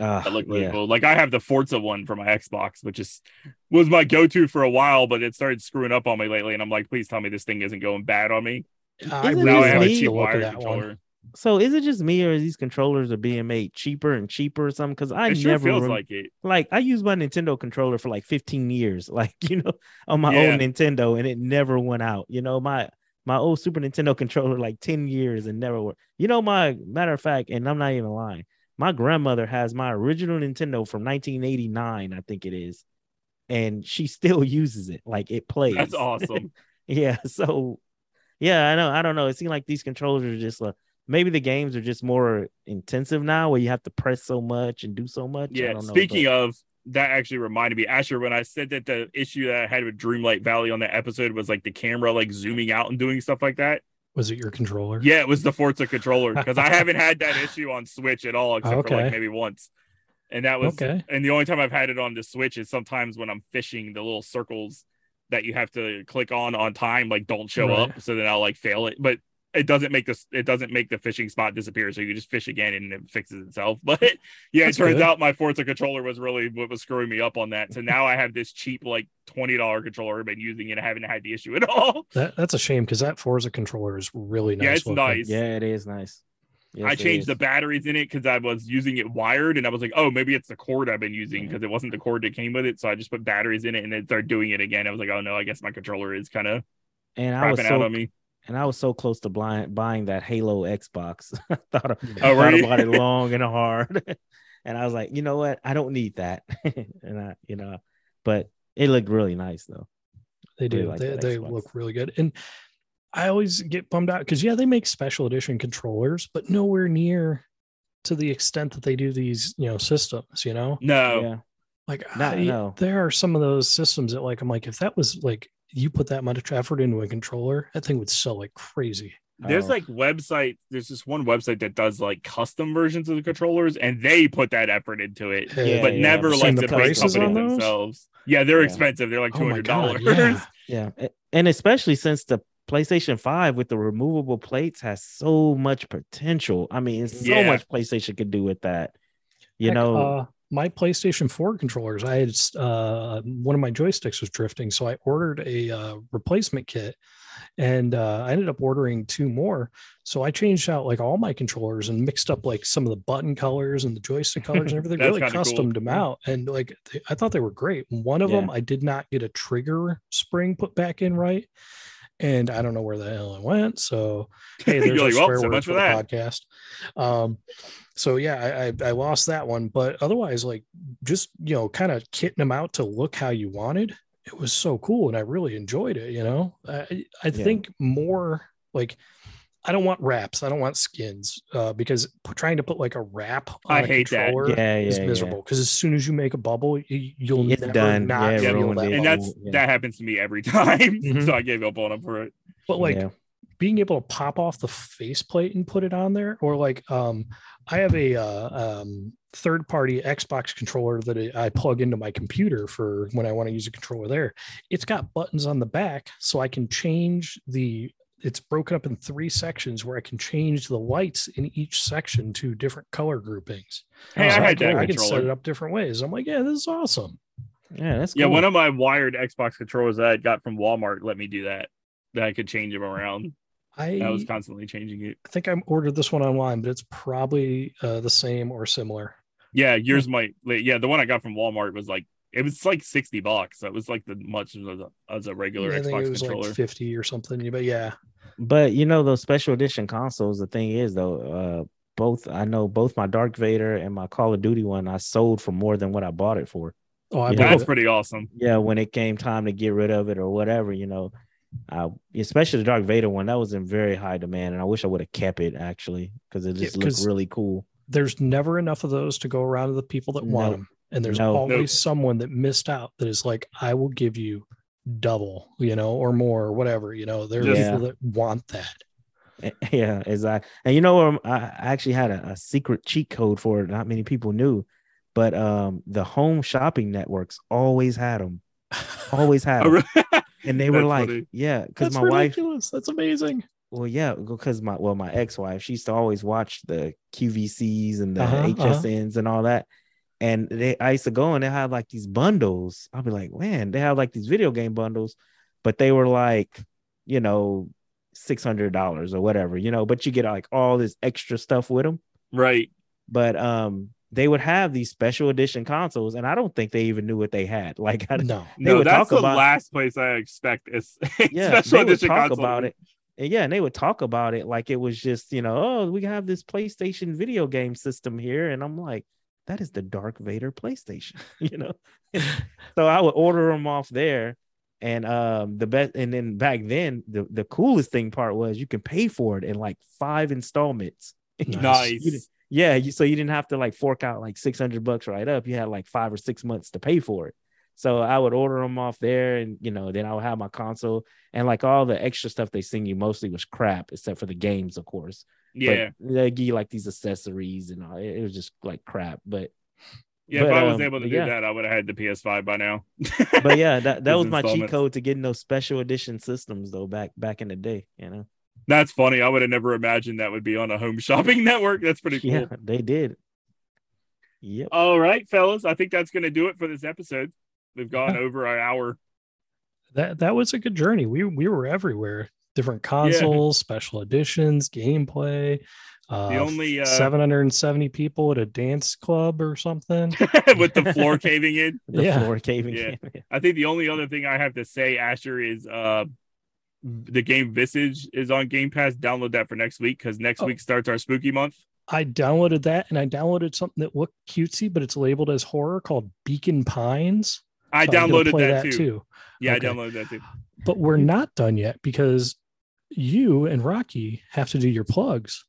Ah, that look really yeah. cool. Like I have the Forza one for my Xbox, which is was my go-to for a while, but it started screwing up on me lately, and I'm like, please tell me this thing isn't going bad on me. I Isn't Now I have a cheap the look wired one. controller. So is it just me or is these controllers are being made cheaper and cheaper or something? Because I It sure never feels rem- like it. like I used my Nintendo controller for like 15 years, like you know, on my Yeah. old Nintendo, and it never went out. You know, my my old Super Nintendo controller like 10 years and never worked. You know, my matter of fact, and I'm not even lying. My grandmother has my original Nintendo from 1989, I think it is, and she still uses it. Like it plays. That's awesome. Yeah. So, yeah, I know. I don't know. It seems like these controllers are just like maybe the games are just more intensive now, where you have to press so much and do so much. I Yeah. don't know, Speaking but- of, that actually reminded me, Asher, when I said that the issue that I had with Dreamlight Valley on that episode was like the camera like zooming out and doing stuff like that. Was it your controller? Yeah, it was the Forza controller because I haven't had that issue on Switch at all, except for like maybe once. And that was Okay. and the only time I've had it on the Switch is sometimes when I'm fishing, the little circles that you have to click on on time like don't show Right. up, so then I'll like fail it. But it doesn't make this it doesn't make the fishing spot disappear, so you just fish again and it fixes itself. But yeah, That's it turns good. out my Forza controller was really what was screwing me up on that. So now I have this cheap like twenty dollar controller I've been using and I haven't had the issue at all. That, that's a shame because that Forza controller is really nice. Yeah, it's looking. nice. Yeah, it is nice. Yes, I it changed the batteries in it because I was using it wired, and I was like, "Oh, maybe it's the cord I've been using Yeah. because it wasn't the cord that came with it." So I just put batteries in it, and then started doing it again. I was like, "Oh no, I guess my controller is kind of and I was crapping out so on me." And I was so close to blind, buying that Halo Xbox. I thought, Oh, were thought you? about it long and hard, and I was like, you know what, I don't need that, and I, you know, but it looked really nice though. They do. like they they Xbox. look really good. And I always get bummed out because yeah, they make special edition controllers, but nowhere near to the extent that they do these, you know, systems, you know? No, Yeah, Like No, I, no. there are some of those systems that like I'm like, if that was like you put that much effort into a controller, that thing would sell like crazy. there's Oh. like website. There's this one website that does like custom versions of the controllers, and they put that effort into it, Yeah, but yeah. never Seen like the the big prices companies themselves. Yeah, they're Yeah. expensive. They're like Oh two my hundred god, dollars. yeah. yeah, and especially since the PlayStation Five with the removable plates has so much potential. I mean, so Yeah. much PlayStation could do with that. You Heck, know, uh, my PlayStation 4 controllers, I had uh, one of my joysticks was drifting, so I ordered a uh, replacement kit, and uh, I ended up ordering two more. So I changed out like all my controllers and mixed up like some of the button colors and the joystick colors and everything. Really kinda cool. them out, and like they, I thought they were great. One of Yeah. them, I did not get a trigger spring put back in right. And I don't know where the hell it went. So hey, there's You're a like, well, swear so word for the that. podcast. Um, so yeah, I, I I lost that one, but otherwise, like just you know, kind of kitting them out to look how you wanted. It was so cool, and I really enjoyed it. You know, I I Yeah. think more like I don't want wraps. I don't want skins uh, because p- trying to put like a wrap on I a hate that. controller Yeah, is yeah, yeah. miserable. Because as soon as you make a bubble, you, you'll It's never done. not Yeah, feel that it. and that's yeah. that happens to me every time. Mhm. so I gave up on them for it. But like Yeah. being able to pop off the faceplate and put it on there, or like um, I have a uh, um, third party Xbox controller that I I plug into my computer for when I want to use a controller there. It's got buttons on the back, so I can change the. It's broken up in three sections where I can change the lights in each section to different color groupings. Hey, So I had can, that I can set it up different ways. I'm like, yeah, this is awesome. Yeah, that's Yeah, one of my wired Xbox controllers that I got from Walmart let me do that. That I could change them around. I, I was constantly changing it. I think I ordered this one online, but it's probably uh, the same or similar. Yeah, yours might. Yeah, the one I got from Walmart was like it was like sixty bucks. That was like the much as a, as a regular I think Xbox it was controller. like 50 or something. But yeah, But you know those special edition consoles. The thing is though, uh, both I know both my Dark Vader and my Call of Duty one I sold for more than what I bought it for. oh, I That's it. pretty awesome. Yeah, when it came time to get rid of it or whatever, you know, uh, especially the Dark Vader one, that was in very high demand, and I wish I would have kept it actually because it Yeah, just looked 'cause- really cool. There's never enough of those to go around to the people that want them, and there's No. always Nope. someone that missed out that is like, I will give you double, you know, or more, or whatever. You know, there are Just- people that want that. Yeah, exactly. And you know, I I actually had a, a secret cheat code for it. Not many people knew, but um, the home shopping networks always had them. Always had Oh, 'em. really? and they were That's like, funny. yeah, because That's my wife. That's amazing. well, yeah, because my well, my ex-wife, she used to always watch the QVCs and the Uh-huh, uh-huh. HSNs and all that. And they, I used to go and they had like these bundles. I'll be like, man, they have like these video game bundles, but they were like, you know, six hundred dollars or whatever, you know. But you get like all this extra stuff with them. right. But um, they would have these special edition consoles, and I don't think they even knew what they had. Like, I, No, They No, would that's talk the about- last place I expect is yeah, special they would edition talk console. about it. And yeah, and they would talk about it like it was just, you know, oh, we have this PlayStation video game system here. And I'm like, that is the Dark Vader PlayStation, you know. so I would order them off there. And um the best and then back then the, the coolest thing part was you can pay for it in like five installments. Nice. You yeah, you, so you didn't have to like fork out like 600 bucks right up. You had like five or six months to pay for it. So I would order them off there and, you know, then I would have my console and like all the extra stuff they sing you mostly was crap, except for the games, of course. But Yeah. they give you like these accessories and all. It, it was just like crap. But, Yeah. if I was um, able to do yeah. that, I would have had the PS5 by now. but yeah, that, that was my cheat code to getting those special edition systems though back back in the day, you know. That's funny. I would have never imagined that would be on a home shopping network. That's pretty cool. Yeah, they did. Yep. All right, fellas. I think that's going to do it for this episode. We've gone over an hour. that that was a good journey. We we were everywhere. Different consoles, special editions, gameplay. Uh, only, uh, 770 people at a dance club or something. with the floor caving in. The Yeah. floor caving. Yeah. in. I think the only other thing I have to say, Asher, is uh the game Visage is on Game Pass. Download that for next week because next Oh. week starts our spooky month. I downloaded that and I downloaded something that looked cutesy, but it's labeled as horror called Beacon Pines. I So downloaded play that, too. Yeah, Okay. I downloaded that too. But we're not done yet because you and Rocky have to do your plugs.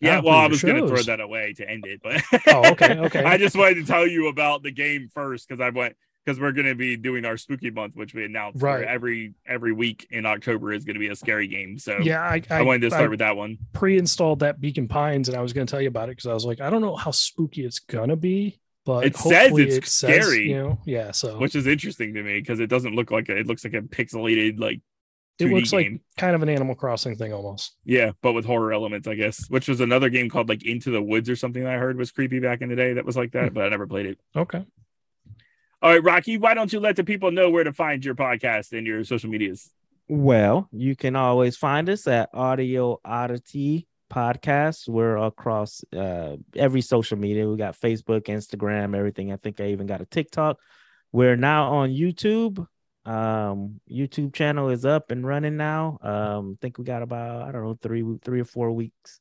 Yeah, Ah, well, I was going to throw that away to end it, but Oh, okay, okay. I just wanted to tell you about the game first because I went because we're going to be doing our spooky month, which we announced Right. every every week in October is going to be a scary game. So Yeah, I, I, I, wanted to start I with that one. pre-installed that Beacon Pines, and I was going to tell you about it because I was like, I don't know how spooky it's gonna be, but It says it's it says, scary. you know, yeah. So which is interesting to me because it doesn't look like a, it looks like a pixelated like 2D it looks game. like kind of an Animal Crossing thing almost. yeah, but with horror elements, I guess. Which was another game called like Into the Woods or something that I heard was creepy back in the day. That was like that, Hmm. but I never played it. Okay. All right, Rocky, why don't you let the people know where to find your podcast and your social medias? Well, you can always find us at Audio Oddity Podcast. We're across uh, every social media. We got Facebook, Instagram, everything. I think I even got a TikTok. We're now on YouTube. Um, YouTube channel is up and running now. Um, I think we got about I don't know three three or four weeks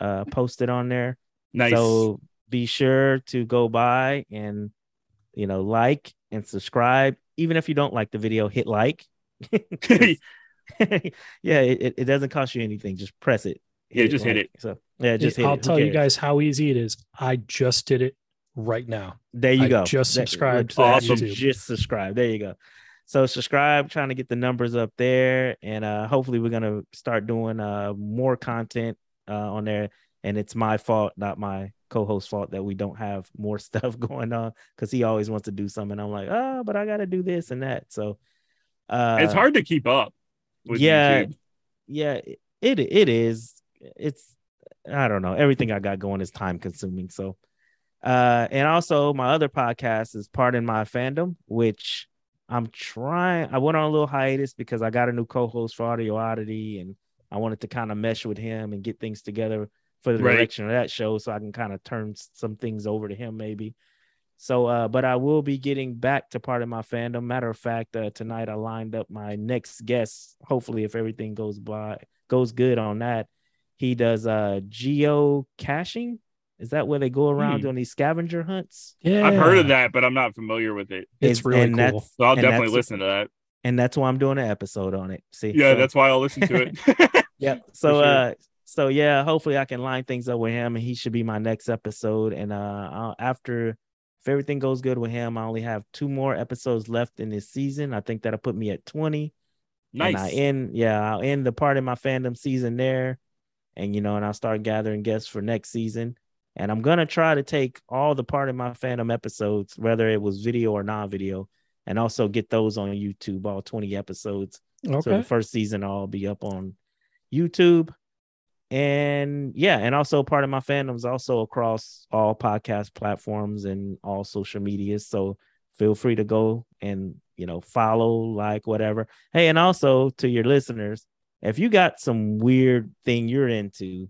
uh posted on there. Nice. So be sure to go by and you know like and subscribe. Even if you don't like the video, hit like yeah, it, it doesn't cost you anything. Just press it. Yeah, just hit it. So yeah, just hit I'll it. Tell you guys how easy it is. I just did it right now. There you I go. just That- subscribed to that awesome. YouTube. Just subscribe. There you go. So subscribe, trying to get the numbers up there, and uh, hopefully we're gonna start doing uh, more content uh, on there. And it's my fault, not my co-host fault, that we don't have more stuff going on because he always wants to do something. I'm like, oh, but I got to do this and that. So uh, it's hard to keep up. With yeah, YouTube. yeah, it it is. It's I don't know. Everything I got going is time consuming. So, uh, and also my other podcast is Pardon My Fandom, which I'm trying. I went on a little hiatus because I got a new co-host for Audio Oddity, and I wanted to kind of mesh with him and get things together for the Right. direction of that show, so I can kind of turn some things over to him maybe. So, uh, but I will be getting back to Pardon My Fandom. Matter of fact, uh, tonight I lined up my next guest. Hopefully, if everything goes by goes good on that, he does uh geo caching. Is that where they go around Hmm. doing these scavenger hunts? Yeah, I've heard of that, but I'm not familiar with it. It's And- really cool. that's- So I'll definitely listen to that. And that's why I'm doing an episode on it. See, Yeah, So- that's why I'll listen to it. Yep. So sure. uh so yeah, hopefully I can line things up with him and he should be my next episode. And uh I'll, after if everything goes good with him, I only have two more episodes left in this season. I think that'll put me at 20. nice. And I end yeah, I'll end the Pardon My Fandom season there. And you know, and I'll start gathering guests for next season. And I'm gonna try to take all the Pardon My Fandom episodes, whether it was video or non-video, and also get those on YouTube, all 20 episodes. So the first season all be up on YouTube. And yeah, and also Pardon My Fandom's also across all podcast platforms and all social medias. So feel free to go and you know follow, like, whatever. Hey, and also to your listeners, if you got some weird thing you're into,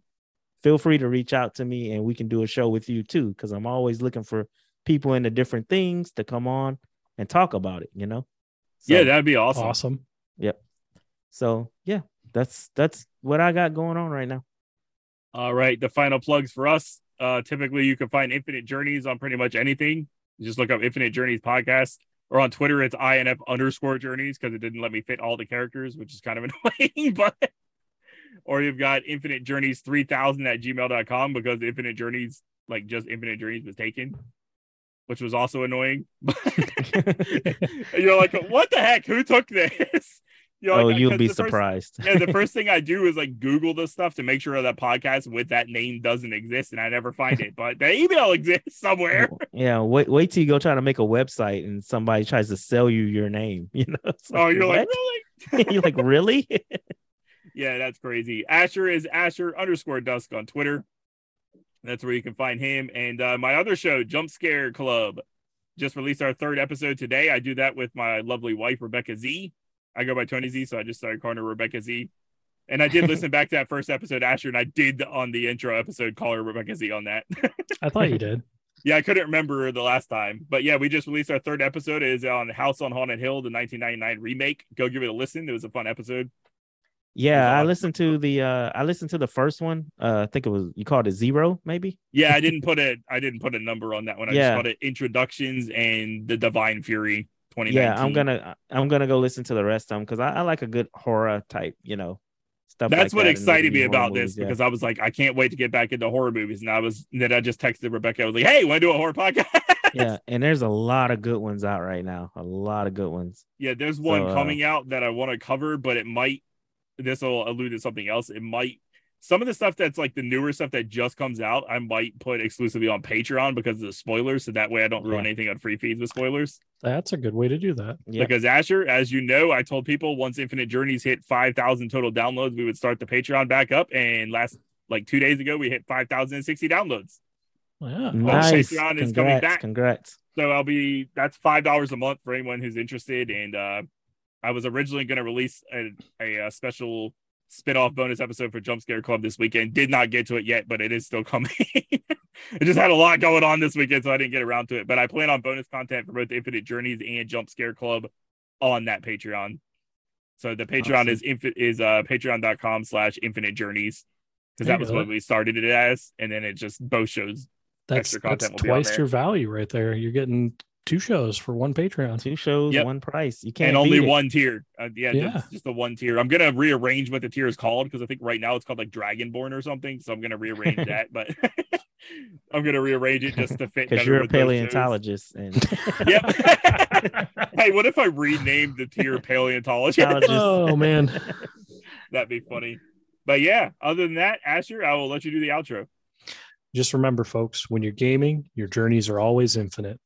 feel free to reach out to me and we can do a show with you too. Cause I'm always looking for people into different things to come on and talk about it, you know? So- yeah, that'd be awesome. Awesome. Yep. So yeah, that's that's what I got going on right now. All right, the final plugs for us. Uh, typically, you can find Infinite Journeys on pretty much anything. You just look up Infinite Journeys podcast, or on Twitter, it's INF underscore Journeys because it didn't let me fit all the characters, which is kind of annoying. But or you've got Infinite Journeys three thousand at gmail.com because Infinite Journeys, like just Infinite Journeys, was taken, which was also annoying. You're like, what the heck? Who took this? You're oh, like, you'll 'cause be first- surprised. yeah, the first thing I do is like Google the stuff to make sure that podcast with that name doesn't exist, and I never find it. But the email exists somewhere. yeah, wait wait till you go try to make a website and somebody tries to sell you your name. You know? It's Oh, you're like, really? you're like, really? Yeah, that's crazy. Asher is Asher underscore Dusk on Twitter. That's where you can find him. And uh, my other show, Jumpscare Club, just released our third episode today. I do that with my lovely wife, Rebecca Z. I go by Tony Z, so I just started calling her Rebecca Z. And I did listen back to that first episode, Asher, and I did on the intro episode call her Rebecca Z on that. I thought you did. Yeah, I couldn't remember the last time, but yeah, we just released our third episode. It is on House on Haunted Hill, the 1999 remake. Go give it a listen. It was a fun episode. Yeah, I listened to the uh I listened to the first one. Uh I think it was you called it zero, maybe. Yeah, I didn't put a I didn't put a number on that one. I Yeah. just called it introductions and the Divine Fury 2019. Yeah, I'm gonna I'm gonna go listen to the rest of them because I, I like a good horror type, you know, stuff. That's like what that, excited me about this yeah. because I was like, I can't wait to get back into horror movies. And I was then I just texted Rebecca. I was like, Hey, want to do a horror podcast? yeah, and there's a lot of good ones out right now. A lot of good ones. Yeah, there's one So, uh, coming out that I want to cover, but it might. This will allude to something else. It might. Some of the stuff that's like the newer stuff that just comes out, I might put exclusively on Patreon because of the spoilers, so that way I don't ruin Yeah. anything on free feeds with spoilers. That's a good way to do that. Yeah, Because Asher, as you know, I told people once Infinite Journeys hit five thousand total downloads, we would start the Patreon back up. And last like two days ago, we hit five thousand and sixty downloads. Yeah. nice. Patreon is Congrats, coming back. congrats. So I'll be that's five dollars a month for anyone who's interested. And uh I was originally going to release a, a, uh special spit-off bonus episode for Jumpscare Club this weekend. Did not get to it yet, but it is still coming. it just had a lot going on this weekend, so I didn't get around to it. But I plan on bonus content for both Infinite Journeys and Jumpscare Club on that Patreon. So the Patreon Awesome. is infi- is uh patreon.com slash infinite journeys. Because that was what we started it as, and then it just both shows That's extra that's content will be twice your value right there. You're getting two shows for one Patreon. Two shows, Yep. one price. You can't and only beat it. one tier. Uh, yeah, Yeah. Just, just the one tier. I'm gonna rearrange what the tier is called because I think right now it's called like Dragonborn or something. So I'm gonna rearrange that, but I'm gonna rearrange it just to fit. because you're a with those shows. paleontologist and Yep. hey, what if I renamed the tier paleontology? Paleontologist. Oh man. That'd be funny. But yeah, other than that, Asher, I will let you do the outro. Just remember, folks, when you're gaming, your journeys are always infinite.